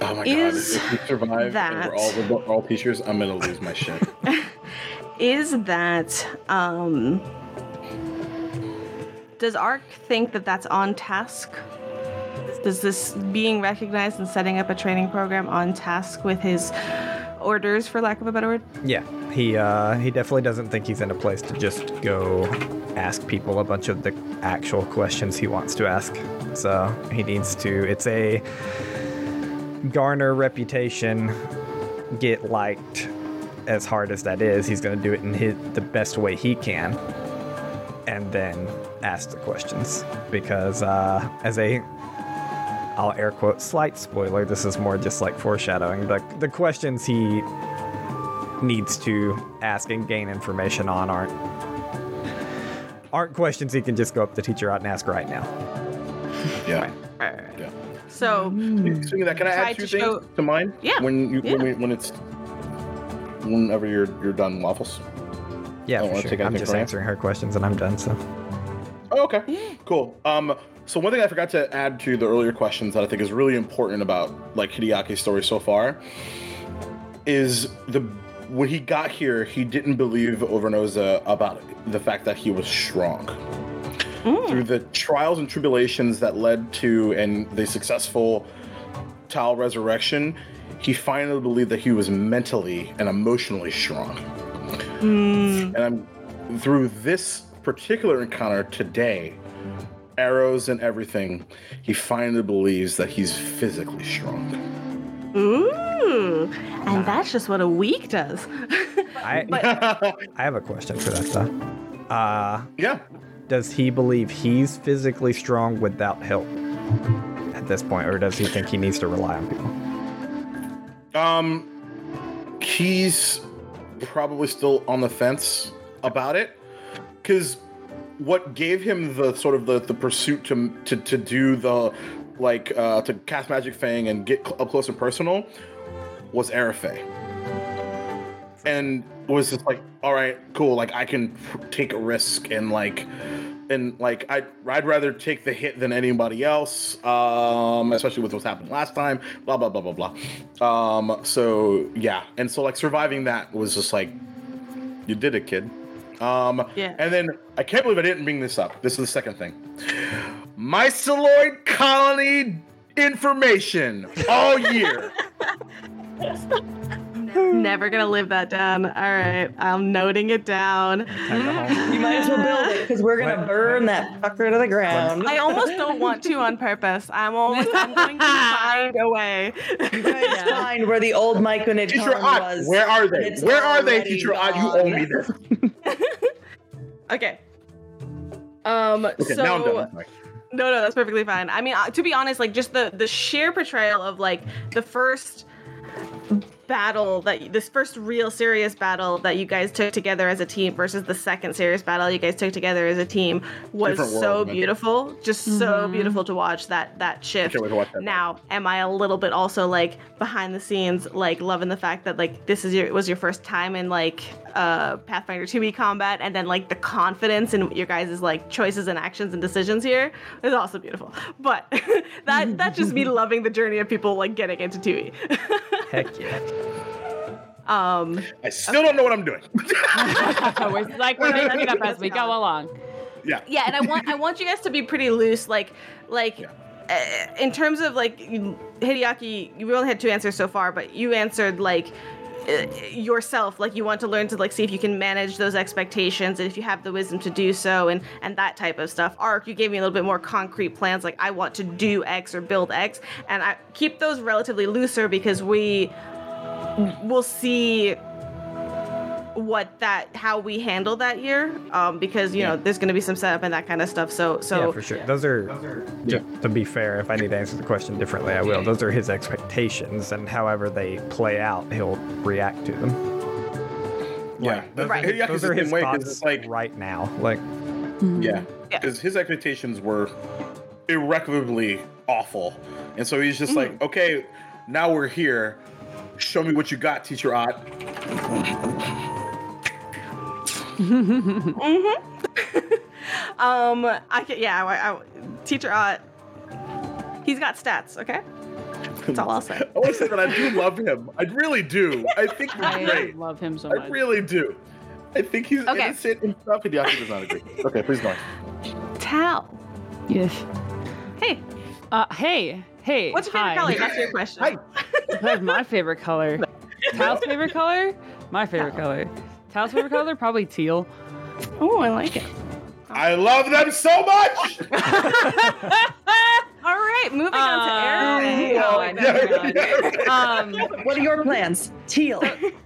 Oh my Is god! If we survive and that- we're all we're all teachers, I'm gonna lose my shit. Is that um does Ark think that that's on task? Does this being recognized and setting up a training program on task with his orders, for lack of a better word? Yeah, he uh, he definitely doesn't think he's in a place to just go ask people a bunch of the actual questions he wants to ask. So he needs to. It's a garner reputation, get liked. As hard as that is, he's going to do it in his, the best way he can, and then ask the questions. Because uh, as a I'll air quote slight spoiler. This is more just like foreshadowing. The the questions he needs to ask and gain information on aren't aren't questions he can just go up to the teacher out and ask right now. Yeah. Right. So Speaking of that, can I add two to things show- to mine? Yeah, When you yeah. when, we, when it's whenever you're you're done waffles. Yeah, I don't for wanna sure. take I'm anything just from answering her questions and I'm done. So Oh, okay. Cool. Um, so one thing I forgot to add to the earlier questions that I think is really important about like Hideaki's story so far is the when he got here, he didn't believe Overnosa about the fact that he was strong. Through the trials and tribulations that led to and the successful Tal resurrection, he finally believed that he was mentally and emotionally strong. And I'm through this particular encounter today, arrows and everything, he finally believes that he's physically strong. Ooh. And that's just what a week does. I I have a question for that though. Uh, Yeah. Does he believe he's physically strong without help at this point, or does he think he needs to rely on people? Um he's probably still on the fence about it cuz what gave him the sort of the, the pursuit to, to to do the like uh to cast magic fang and get cl- up close and personal was Arafe. And was just like, all right, cool, like I can take a risk and like and like I I'd rather take the hit than anybody else, um, especially with what's happened last time. Blah blah blah blah blah. Um, so yeah, and so like surviving that was just like, you did it, kid. Um, Yeah. And then I can't believe I didn't bring this up. This is the second thing. Myceloid colony information all year. Never gonna live that down. All right, I'm noting it down. Time to home. You might as well build it because we're gonna burn that fucker to the ground. I almost don't want to on purpose. I'm almost I'm going to find a way. You guys find where the old Myconid Teacher was. where are they? It's Where are they, already Teacher Ott? You owe me this. okay. Um Okay, so now I'm done. Sorry. No, no, that's perfectly fine. I mean, uh, to be honest, like just the the sheer portrayal of like the first battle that this first real serious battle that you guys took together as a team versus the second serious battle you guys took together as a team was Different so world, man. beautiful just so beautiful to watch that that shift can't wait to watch that. now am i a little bit also like behind the scenes like loving the fact that like this is your was your first time in like uh pathfinder 2e combat and then like the confidence in your guys' like choices and actions and decisions here is also beautiful but that that's just me loving the journey of people like getting into 2e Heck yeah. Um I still don't know what I'm doing. We're like we're making it up as we go along. yeah. yeah and i want i want you guys to be pretty loose like like Yeah. uh, in terms of like hideaki you only had two answers so far but you answered like uh, yourself like you want to learn to like see if you can manage those expectations and if you have the wisdom to do so and and that type of stuff ark you gave me a little bit more concrete plans like i want to do x or build x and i keep those relatively looser because we will see what that how we handle that year um because you know there's going to be some setup and that kind of stuff so so yeah, for sure. Those are, ju- to be fair, if I need to answer the question differently, I will. Those are his expectations, and however they play out, he'll react to them. Yeah. Like, those, Right. are, those are his way, 'cause thoughts like- right now. Like, Yeah. yeah Okay. because his expectations were irrecoverably awful, and so he's just Mm-hmm. like, okay, now we're here. Show me what you got, teacher Ott. Um, I can, yeah, I, I, teacher Ott, he's got stats, okay? That's all I'll say. I want to say that I do love him. I really do. I think he's I great. love him so I much. really do. I think he's Okay. innocent and stuff, and Yaki does not agree. Okay, please go on. Tal. Yes. Hey, Uh, hey, hey. what's your favorite hi. color? That's your question. Hi. That's my favorite color. Tal's favorite color? My favorite color. Tal's favorite color? Probably teal. Oh, I like it. I love them so much. All right, moving on to Um, Aaron. oh my God. Um, What are your plans? Teal.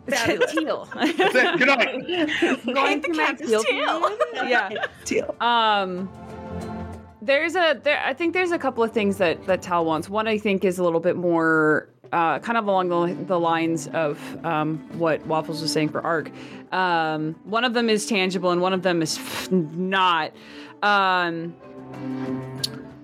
Fabulous. teal. That's it. Good night. Going the to my teal. teal. yeah. Teal. Um, there's a there. I think there's a couple of things that that Tal wants. One I think is a little bit more. Uh, kind of along the, the lines of um, what Waffles was saying for Ark. Um, one of them is tangible and one of them is not. Um,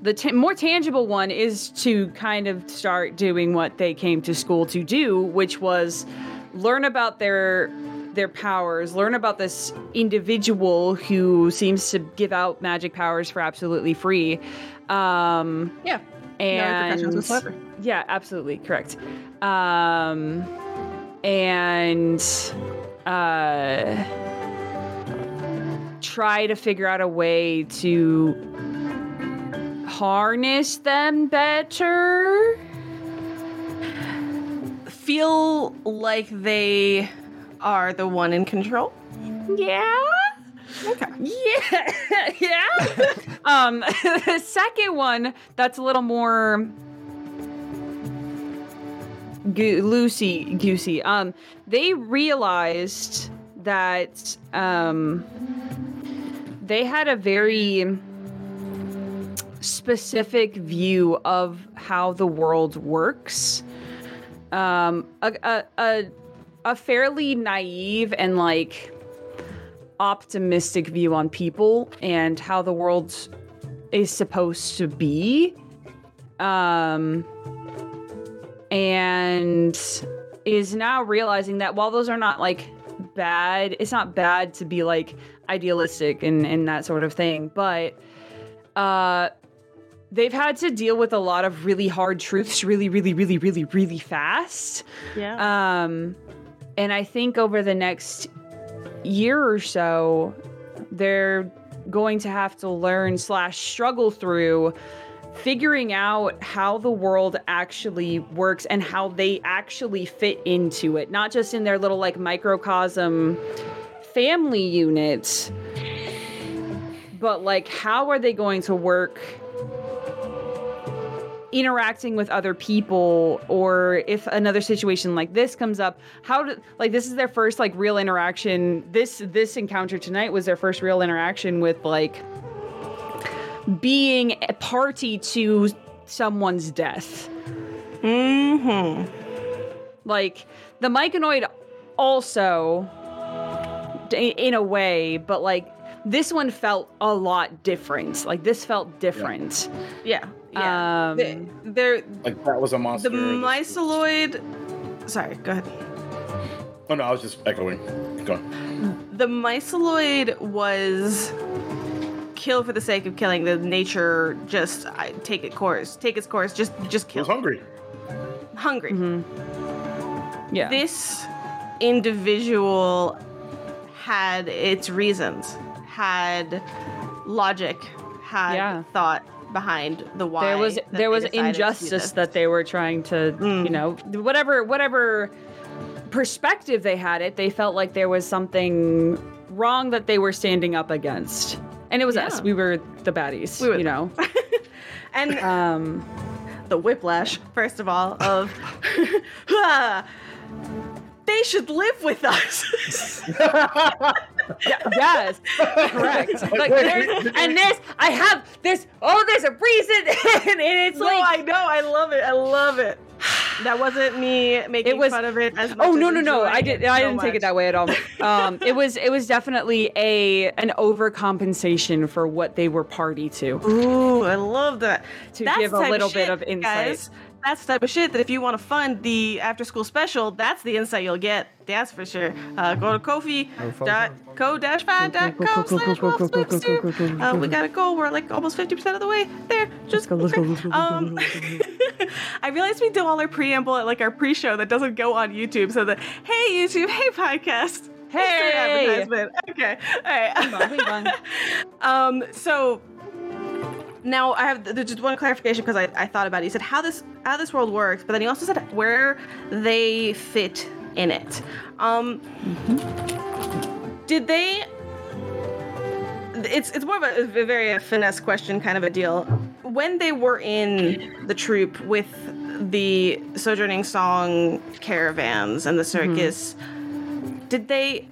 the ta- more tangible one is to kind of start doing what they came to school to do, which was learn about their their powers, learn about this individual who seems to give out magic powers for absolutely free. Um, Yeah. and whatsoever. yeah, absolutely correct. Um, and uh, try to figure out a way to harness them better. Feel like they are the one in control. Yeah. Okay. Yeah. yeah. um, the second one that's a little more go- loosey goosey. Um, they realized that um, they had a very specific view of how the world works. Um, a, a, a, a fairly naive and like optimistic view on people and how the world is supposed to be. Um, and is now realizing that while those are not like bad, it's not bad to be like idealistic and, and that sort of thing, but uh, they've had to deal with a lot of really hard truths really, really, really, really, really fast. Yeah. Um, and I think over the next year or so, they're going to have to learn slash struggle through figuring out how the world actually works and how they actually fit into it, not just in their little like microcosm family units, but like how are they going to work interacting with other people or if another situation like this comes up how do like this is their first like real interaction this this encounter tonight was their first real interaction with like being a party to someone's death mm-hmm. like the myconoid also in a way but like this one felt a lot different like this felt different Yeah. Yeah. Um, They- they're Like that was a monster. The myceloid. Sorry, go ahead. Oh no, I was just echoing. Go on. The myceloid was kill for the sake of killing. The nature just I, take it course, take its course. Just just He was kill. hungry. Hungry. yeah This individual had its reasons, had logic, had Yeah. thought behind the why. there was there was decided to do injustice that they were trying to Mm. you know whatever whatever perspective they had it they felt like there was something wrong that they were standing up against and it was us we were the baddies We were- you know and um the whiplash, first of all, of "Ah, they should live with us. yes correct like there's- and this i have this oh there's a reason and it's no, like I know, I love it, I love it. That wasn't me making It was- fun of it as much. Oh no no no! I did. I so didn't take it that way at all. Um, it was it was definitely a an overcompensation for what they were party to. Ooh, I love that. To That's give a little bit of insight. Guys, that's the type of shit that if you want to fund the after school special, that's the insight you'll get. That's for sure. Uh, go to Kofi dot co dash five dot com slash Wolf Slips. Uh, we gotta go. We're like almost fifty percent of the way there. Just go, let's go, okay. let's go, let's go, Um, I realized we do all our preamble at like our pre-show that doesn't go on YouTube. So that hey YouTube, hey podcast, Hey! advertisement. Okay, all right. Moving on. Um, so now I have there's just one clarification because I, I thought about it. He said how this how this world works, but then he also said where they fit in it. Um, did they? It's it's more of a, a very uh, finesse question kind of a deal. When they were in the troop with the sojourning song caravans and the circus, did they?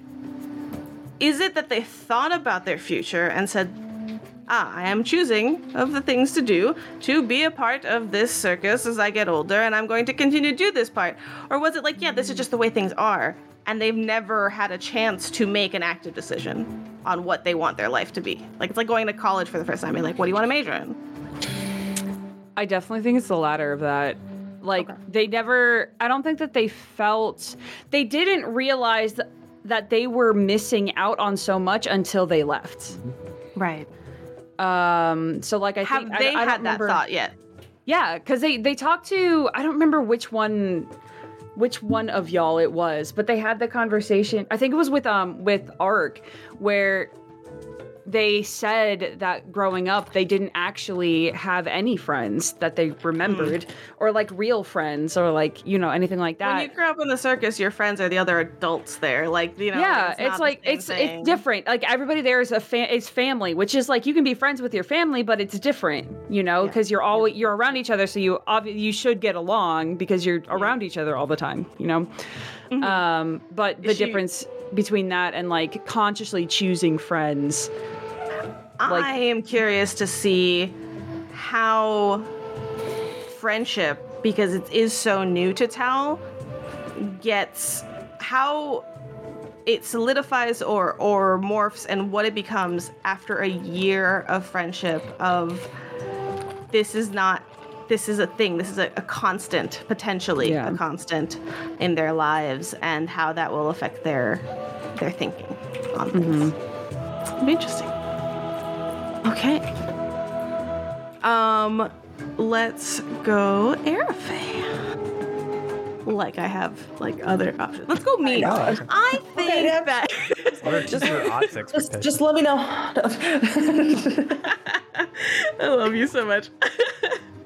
Is it that they thought about their future and said, ah, I am choosing of the things to do to be a part of this circus as I get older, and I'm going to continue to do this part? Or was it like, yeah, this is just the way things are, and they've never had a chance to make an active decision on what they want their life to be? Like, it's like going to college for the first time. You're like, what do you want to major in? I definitely think it's the latter of that. Like they never I don't think that they felt they didn't realize th- that they were missing out on so much until they left. Right. Um so like I Have think I- they I, don't had that remember- thought yet? Yeah, because they they talked to I don't remember which one which one of y'all it was, but they had the conversation. I think it was with um with Ark where they said that growing up they didn't actually have any friends that they remembered or like real friends or like you know anything like that. When you grow up in the circus, your friends are the other adults there. Like, you know, yeah, it's, it's, like it's thing. it's different. Like everybody there is a fa- is family, which is like you can be friends with your family, but it's different, you know, because you're always you're around each other, so you obvi- you should get along because you're around each other all the time, you know. Um, but the she- difference between that and like consciously choosing friends, like- I am curious to see how friendship, because it is so new to Tal, gets how it solidifies or or morphs and what it becomes after a year of friendship of this is not this is a thing this is a, a constant potentially Yeah. a constant in their lives and how that will affect their their thinking on things. It'll be interesting okay um let's go Arafe. like i have like other options let's go me i, think Okay, yeah. that What just Just, just let me know. I love you so much.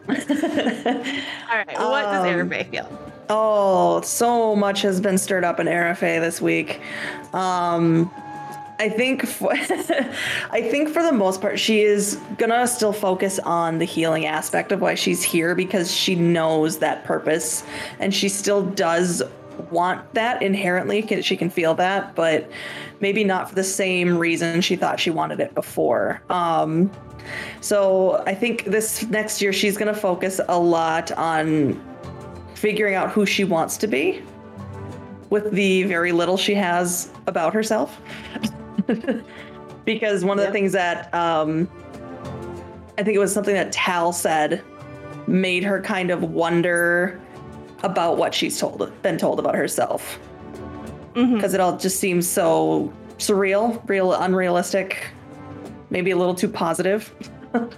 All right, what does Um, Arafe feel? Oh, so much has been stirred up in Arafe this week. Um, I think, for, I think for the most part, she is gonna still focus on the healing aspect of why she's here because she knows that purpose, and she still does want that inherently. She can feel that, but maybe not for the same reason she thought she wanted it before. Um, so I think this next year she's gonna focus a lot on figuring out who she wants to be with the very little she has about herself. because one of the things that um, I think it was something that Tal said made her kind of wonder about what she's told been told about herself. Because it all just seems so surreal, real unrealistic, maybe a little too positive.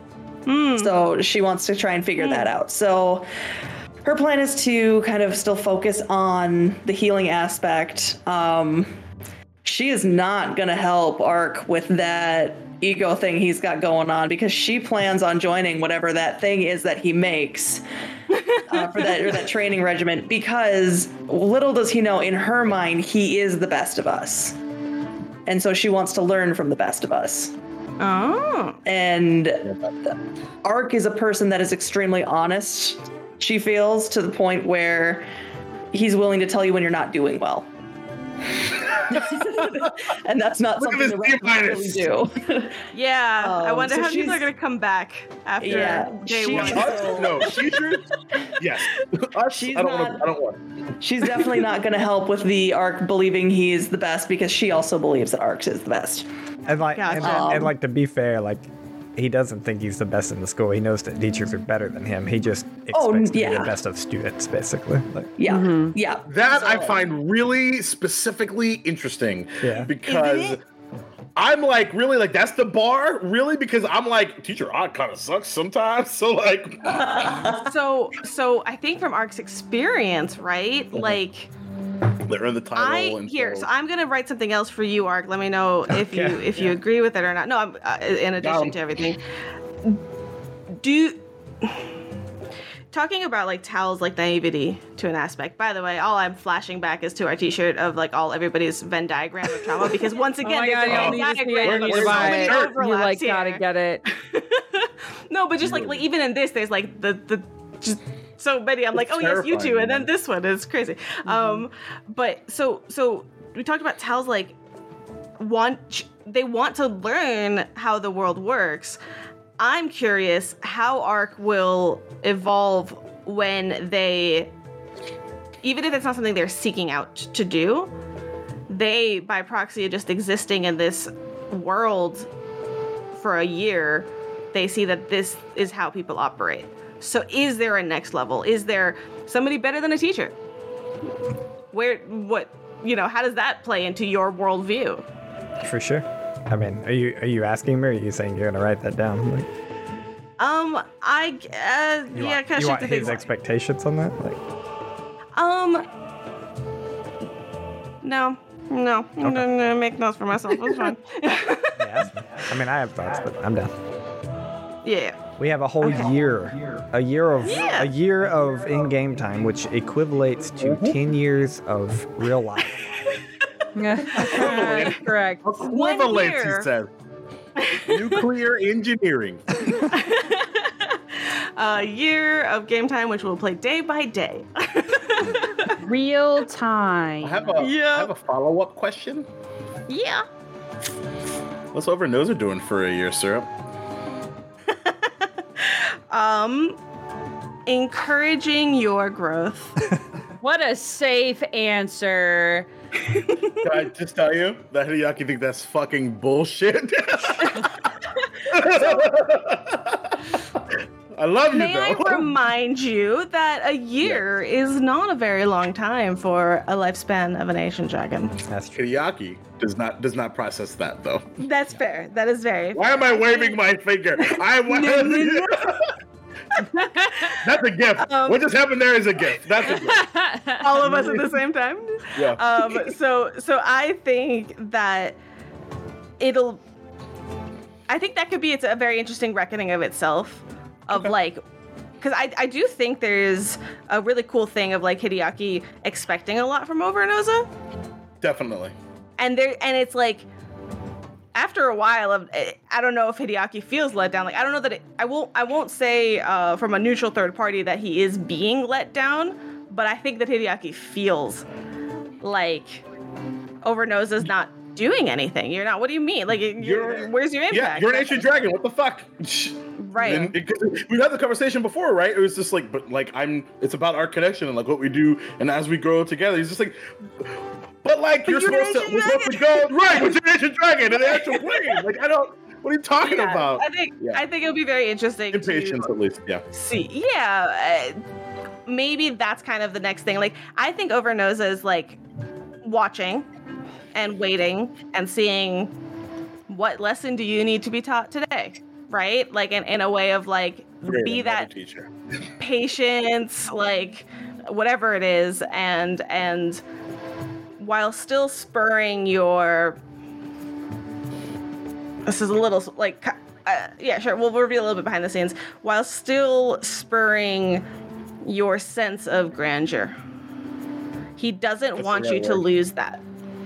So she wants to try and figure that out. So her plan is to kind of still focus on the healing aspect. Um, she is not going to help Ark with that ego thing he's got going on because she plans on joining whatever that thing is that he makes uh, for that or that training regiment because little does he know in her mind he is the best of us. And so she wants to learn from the best of us. Oh, And Ark is a person that is extremely honest, she feels, to the point where he's willing to tell you when you're not doing well. and that's not Look something this the rest really do. Yeah, I Um, wonder so how people are she's- gonna come back after Yeah, day she- one. Us? No, teachers? Yes. Us? She's I don't wanna, I don't want. She's definitely not going to help with the Ark believing he's the best because she also believes that Ark is the best. And like, and, Gotcha. and, Um, like to be fair, like he doesn't think he's the best in the school. He knows that teachers are better than him. He just oh, expects Oh, to be yeah. the best of students, basically. Like, Yeah, mm-hmm. yeah. That I find really specifically interesting. Yeah. Because I'm like, really, like, that's the bar? Really? Because I'm like, teacher Ott kind of sucks sometimes. So, like, So, so I think from Ark's experience, right? Uh-huh. Like, they're in the title. I and here, so I'm gonna write something else for you, Ark. Let me know if you Okay. if you agree with it or not. No, I'm uh, in addition Down. to everything. Do talking about like Tal's like naivety to an aspect. By the way, all I'm flashing back is to our T-shirt of like all everybody's Venn diagram of trauma because once Oh again, my there's god, a y'all Venn need to see it. diagram You of need to so many. You like here. gotta get it. No, but just like like even in this, there's like the the just so many. I'm like, oh yes, you two, and then this one is crazy. Um, but so so we talked about Tal's like want they want to learn how the world works. I'm curious how Ark will evolve when they, even if it's not something they're seeking out to do, they by proxy of just existing in this world for a year, they see that this is how people operate. So is there a next level? Is there somebody better than a teacher? Where what you know, how does that play into your worldview? for sure. I mean, are you are you asking me? or Are you saying you're gonna write that down? Like, Um, I uh, you yeah, want, kind you of want his things. expectations on that? Like, Um, no, no, I'm gonna make notes for myself. It's fine. yeah. I mean, I have thoughts, but I'm done. yeah. We have a whole year, a year of Yeah. a year of in-game time, which equivalates to mm-hmm. ten years of real life. Correct. Equivalent, he says. Nuclear engineering. A year of game time, which we'll play day by day. Real I time. have a, Yeah. I have a follow up question. yeah. What's Overnosa doing for a year, syrup? Um, encouraging your growth. What a safe answer. Can I just tell you that Hideaki think that's fucking bullshit? I love you May I remind you that a year is not a very long time for a lifespan of an Asian dragon. That's true. Hideaki does not does not process that though. That's fair. That is very. Why am I waving my finger? I want. That's a gift. Um, what just happened there is a gift. That's a gift. all of us at the same time. Yeah. Um, so so I think that it'll. I think that could be it's a very interesting reckoning of itself, of like, because I I do think there's a really cool thing of like Hideaki expecting a lot from Overnosa, Definitely. and there and it's like. After a while of, eh, I don't know if Hideaki feels let down. Like I don't know that it, I won't. I won't say uh, from a neutral third party that he is being let down, but I think that Hideaki feels like Overnosa's not doing anything. You're not. What do you mean? Like, you're, You're- where's your impact? Yeah, you're an ancient dragon. What the fuck? Right. And it- we've had the conversation before, right? It was just like, but like I'm. It's about our connection and like what we do, and as we grow together, he's just like. But like you're you're supposed to, we're supposed to go right with your ancient dragon and the actual plane. Like I don't. What are you talking Yeah, about? I think Yeah. I think it'll be very interesting. Impatience, at least. Yeah. see, yeah, uh, maybe that's kind of the next thing. Like, I think Overnosa is like watching and waiting and seeing what lesson do you need to be taught today, right? Like, in, in a way of like Great, be that teacher. patience, like whatever it is, and and while still spurring your. This is a little like, uh, yeah, sure. We'll reveal a little bit behind the scenes while still spurring your sense of grandeur. He doesn't That's want you to lose that.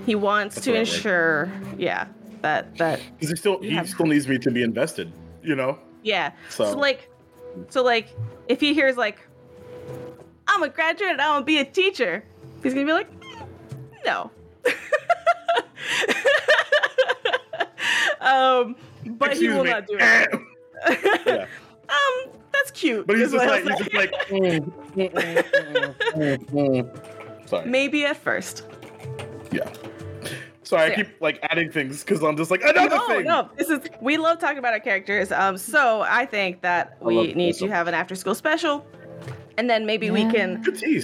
He wants That's to the right word. ensure, yeah, that that Because he still he Yeah. still needs me to be invested. You know. Yeah. So, So- like, so like, if he hears like, I'm a graduate, I want to be a teacher, he's gonna be like, no. um, but Excuse he will me. not do it. yeah. Um, that's cute. But he's just like he's just like. mm, mm, mm, mm, mm, mm. Sorry. maybe at first. Yeah. Sorry, I keep like adding things because I'm just like another No, thing. no, this is we love talking about our characters. Um, so I think that we need to have an after school special, and then maybe we can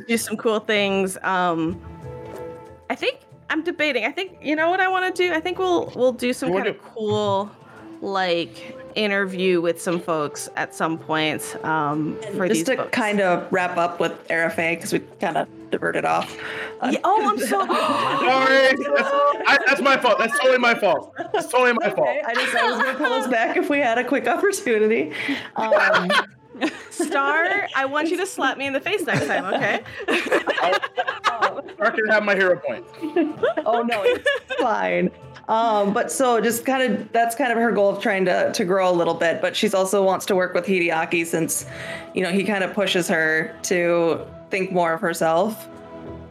do some cool things. Um, I think I'm debating. I think you know what I want to do. I think we'll we'll do some You kind of cool like interview with some folks at some point um, for Just these to folks. kind of wrap up with Arafe, because we kind of diverted off. Yeah, oh, I'm so Sorry. That's, I, that's my fault. That's totally my fault. That's totally my fault. I just I was gonna pull us back if we had a quick opportunity. Um, Star. I want you to slap me in the face next time, okay? I can have my hero point. oh no, it's fine. Um, but so just kind of that's kind of her goal of trying to to grow a little bit. But she's also wants to work with Hideaki since, you know, he kind of pushes her to think more of herself.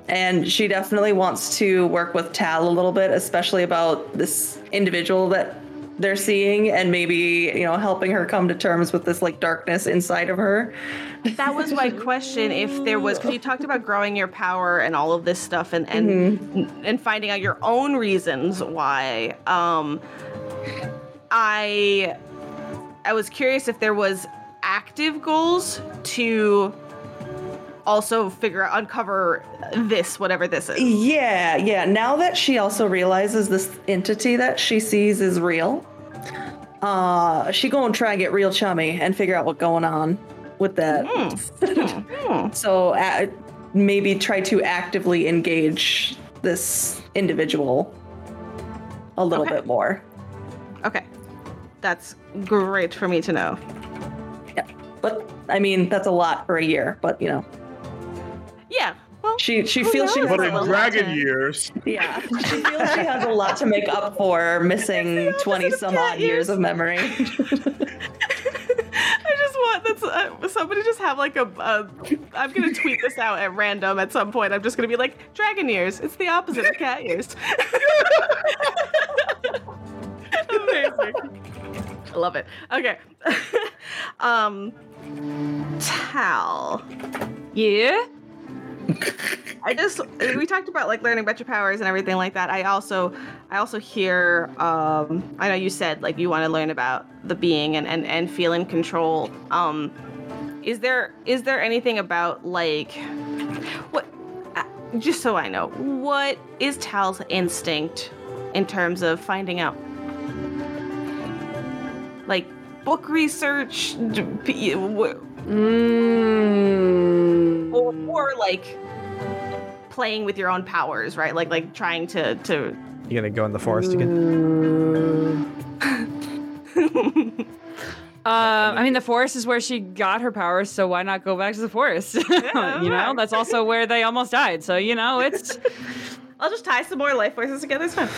And she definitely wants to work with Tal a little bit, especially about this individual that they're seeing and maybe, you know, helping her come to terms with this like darkness inside of her. that was my question if there was because you talked about growing your power and all of this stuff and and and finding out your own reasons why um i i was curious if there was active goals to also figure out uncover this whatever this is Yeah, yeah. Now that she also realizes this entity that she sees is real, uh, she gonna try and get real chummy and figure out what's going on with that. so uh, maybe try to actively engage this individual a little Okay. bit more. okay that's great for me to know Yeah, but I mean that's a lot for a year. But you know, yeah well she she feels she has But a in lot dragon to- years, Yeah, she feels she has a lot to make up for missing twenty some odd years of memory. I just want that's uh, somebody just have like a. Uh, I'm gonna tweet this out at random at some point. I'm just gonna be like dragon years. It's the opposite of cat years. Amazing. I love it. Okay. um, Tal. Yeah. I just we talked about like learning about your powers and everything like that. I also I also hear um I know you said like you want to learn about the being and and, and feel in control. Um is there is there anything about like what uh, just so I know, what is Tal's instinct in terms of finding out like book research Mm. or, or like playing with your own powers, right? Like like trying to to You gonna go in the forest again? Um, I mean, the forest is where she got her powers, so why not go back to the forest? you know, that's also where they almost died. So you know, it's I'll just tie some more life forces together. It's fine.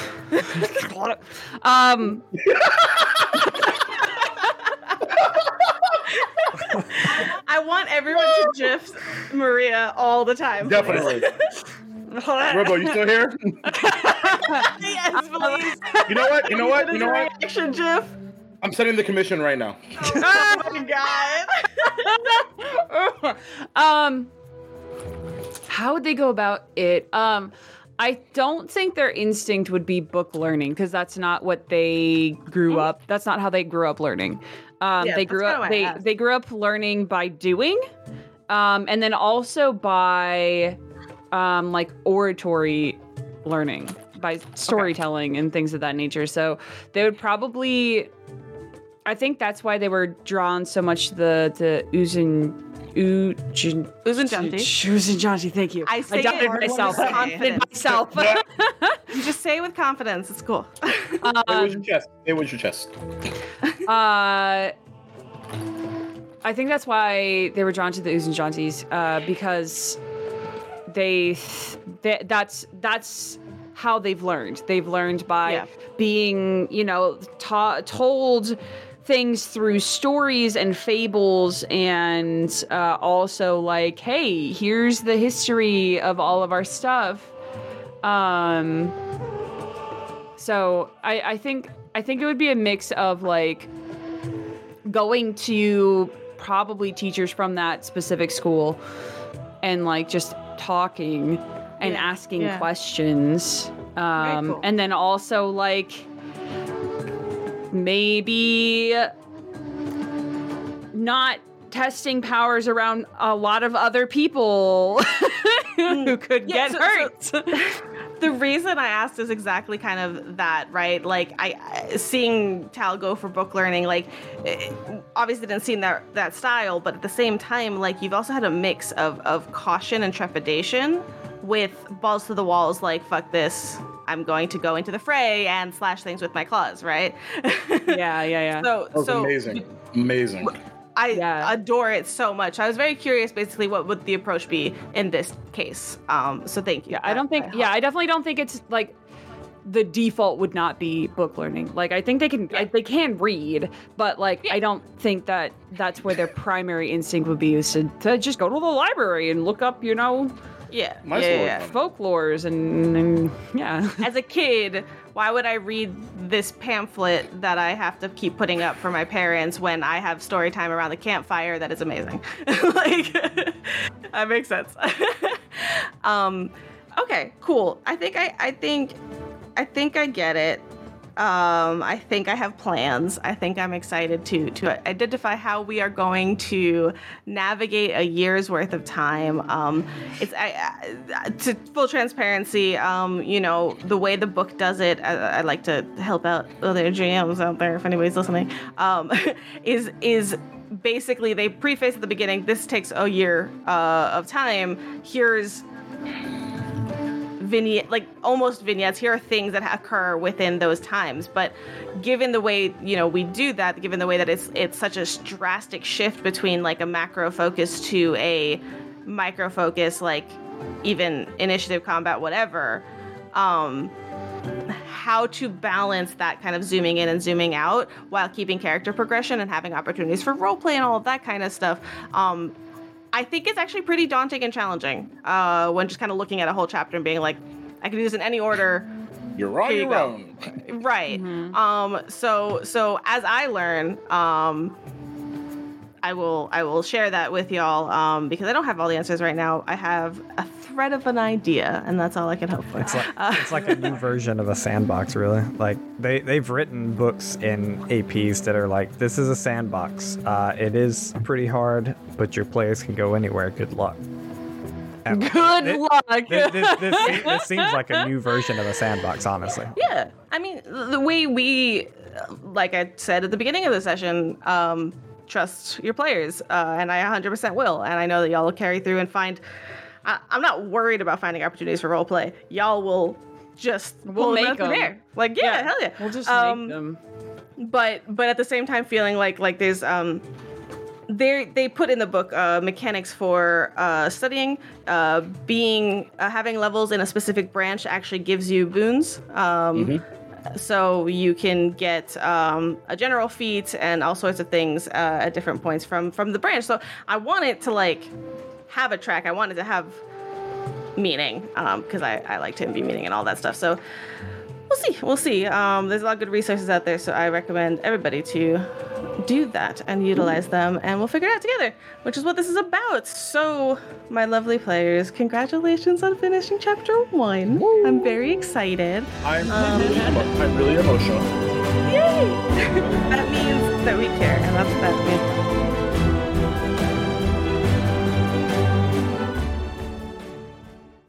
um, I want everyone to gif Maria all the time. definitely. Robo, you still here? yes, please. You know what? You know what? You know what? Reaction gif. I'm sending the commission right now. Oh my god. um, how would they go about it? Um, I don't think their instinct would be book learning because that's not what they grew up. That's not how they grew up learning. Um, Yeah, they grew up. They they grew up learning by doing, um, and then also by, um, like oratory learning by storytelling and things of that nature. So they would probably. I think that's why they were drawn so much to the the Uzun Ujin Uzunjanti. Uzunjanti, thank you. I say doubted it myself. with I doubted myself. You just say it with confidence. It's cool. It was um, your chest. It was your chest. uh, I think that's why they were drawn to the Uzunjantis, uh, because they, they that's that's how they've learned. They've learned by Yeah. being, you know, ta- told things through stories and fables and uh, also like hey here's the history of all of our stuff um so I, I think I think it would be a mix of like going to probably teachers from that specific school and like just talking and Yeah, asking yeah. questions. Um, cool. And then also like maybe not testing powers around a lot of other people who could Yeah, get so- hurt. the reason I asked is exactly kind of that, right? Like I I- seeing Tal go for book learning, like eh, obviously didn't seem that that style, but at the same time, like you've also had a mix of of caution and trepidation with balls to the walls, like fuck this. I'm going to go into the fray and slash things with my claws, right? yeah, yeah, yeah. So, That so amazing. Amazing. I Yeah. adore it so much. I was very curious, basically, what would the approach be in this case. Um, so thank you. Yeah, I don't think. Yeah, I definitely don't think it's like the default would not be book learning. Like I think they can I, they can read, but like I don't think that that's where their primary instinct would be is to, to just go to the library and look up, you know, yeah, My yeah, yeah, yeah. folklores and, and yeah. As a kid, why would I read this pamphlet that I have to keep putting up for my parents when I have story time around the campfire that is amazing? like, that makes sense. um, okay, cool. I think I, I think, I think I get it. Um, I think I have plans. I think I'm excited to to identify how we are going to navigate a year's worth of time. Um, it's I, I, to full transparency. Um, you know the way the book does it. I, I like to help out other GMs out there if anybody's listening. Um, is is basically they preface at the beginning. This takes a year uh, of time. Here's vignette like almost vignettes. Here are things that occur within those times. But given the way you know we do that given the way that it's it's such a drastic shift between like a macro focus to a micro focus like even initiative combat whatever um how to balance that kind of zooming in and zooming out while keeping character progression and having opportunities for roleplay and all of that kind of stuff um I think it's actually pretty daunting and challenging uh, when just kind of looking at a whole chapter and being like, I can do this in any order. You're on Here you your go. own. Right. Um, so so as I learn, um, I will I will share that with y'all um, because I don't have all the answers right now. I have a thread of an idea, and that's all I can hope for. It's like it's like a new version of a sandbox, really. Like they they've written books in APs that are like, this is a sandbox. Uh, it is pretty hard, but your players can go anywhere. Good luck. And Good it- luck. This, this, this, this seems like a new version of a sandbox, honestly. Yeah, I mean, the way we, like I said at the beginning of the session, um, trust your players, uh, and I 100% will. And I know that y'all will carry through and find. I, I'm not worried about finding opportunities for role play. Y'all will just We'll pull them make out them. air. Like, yeah, hell yeah. We'll just Um, make them. but but at the same time feeling like like there's um they they put in the book uh, mechanics for uh, studying uh, being uh, having levels in a specific branch actually gives you boons um, so you can get um, a general feat and all sorts of things uh, at different points from from the branch. So i want it to like have a track. I wanted to have meaning because I, I like to be meaning and all that stuff. So we'll see. We'll see. Um, there's a lot of good resources out there, so I recommend everybody to do that and utilize them, and we'll figure it out together, which is what this is about. So, my lovely players, congratulations on finishing chapter one. I'm very excited. I'm, Um, really, I'm really emotional. Yay! that means that we care, and that's that means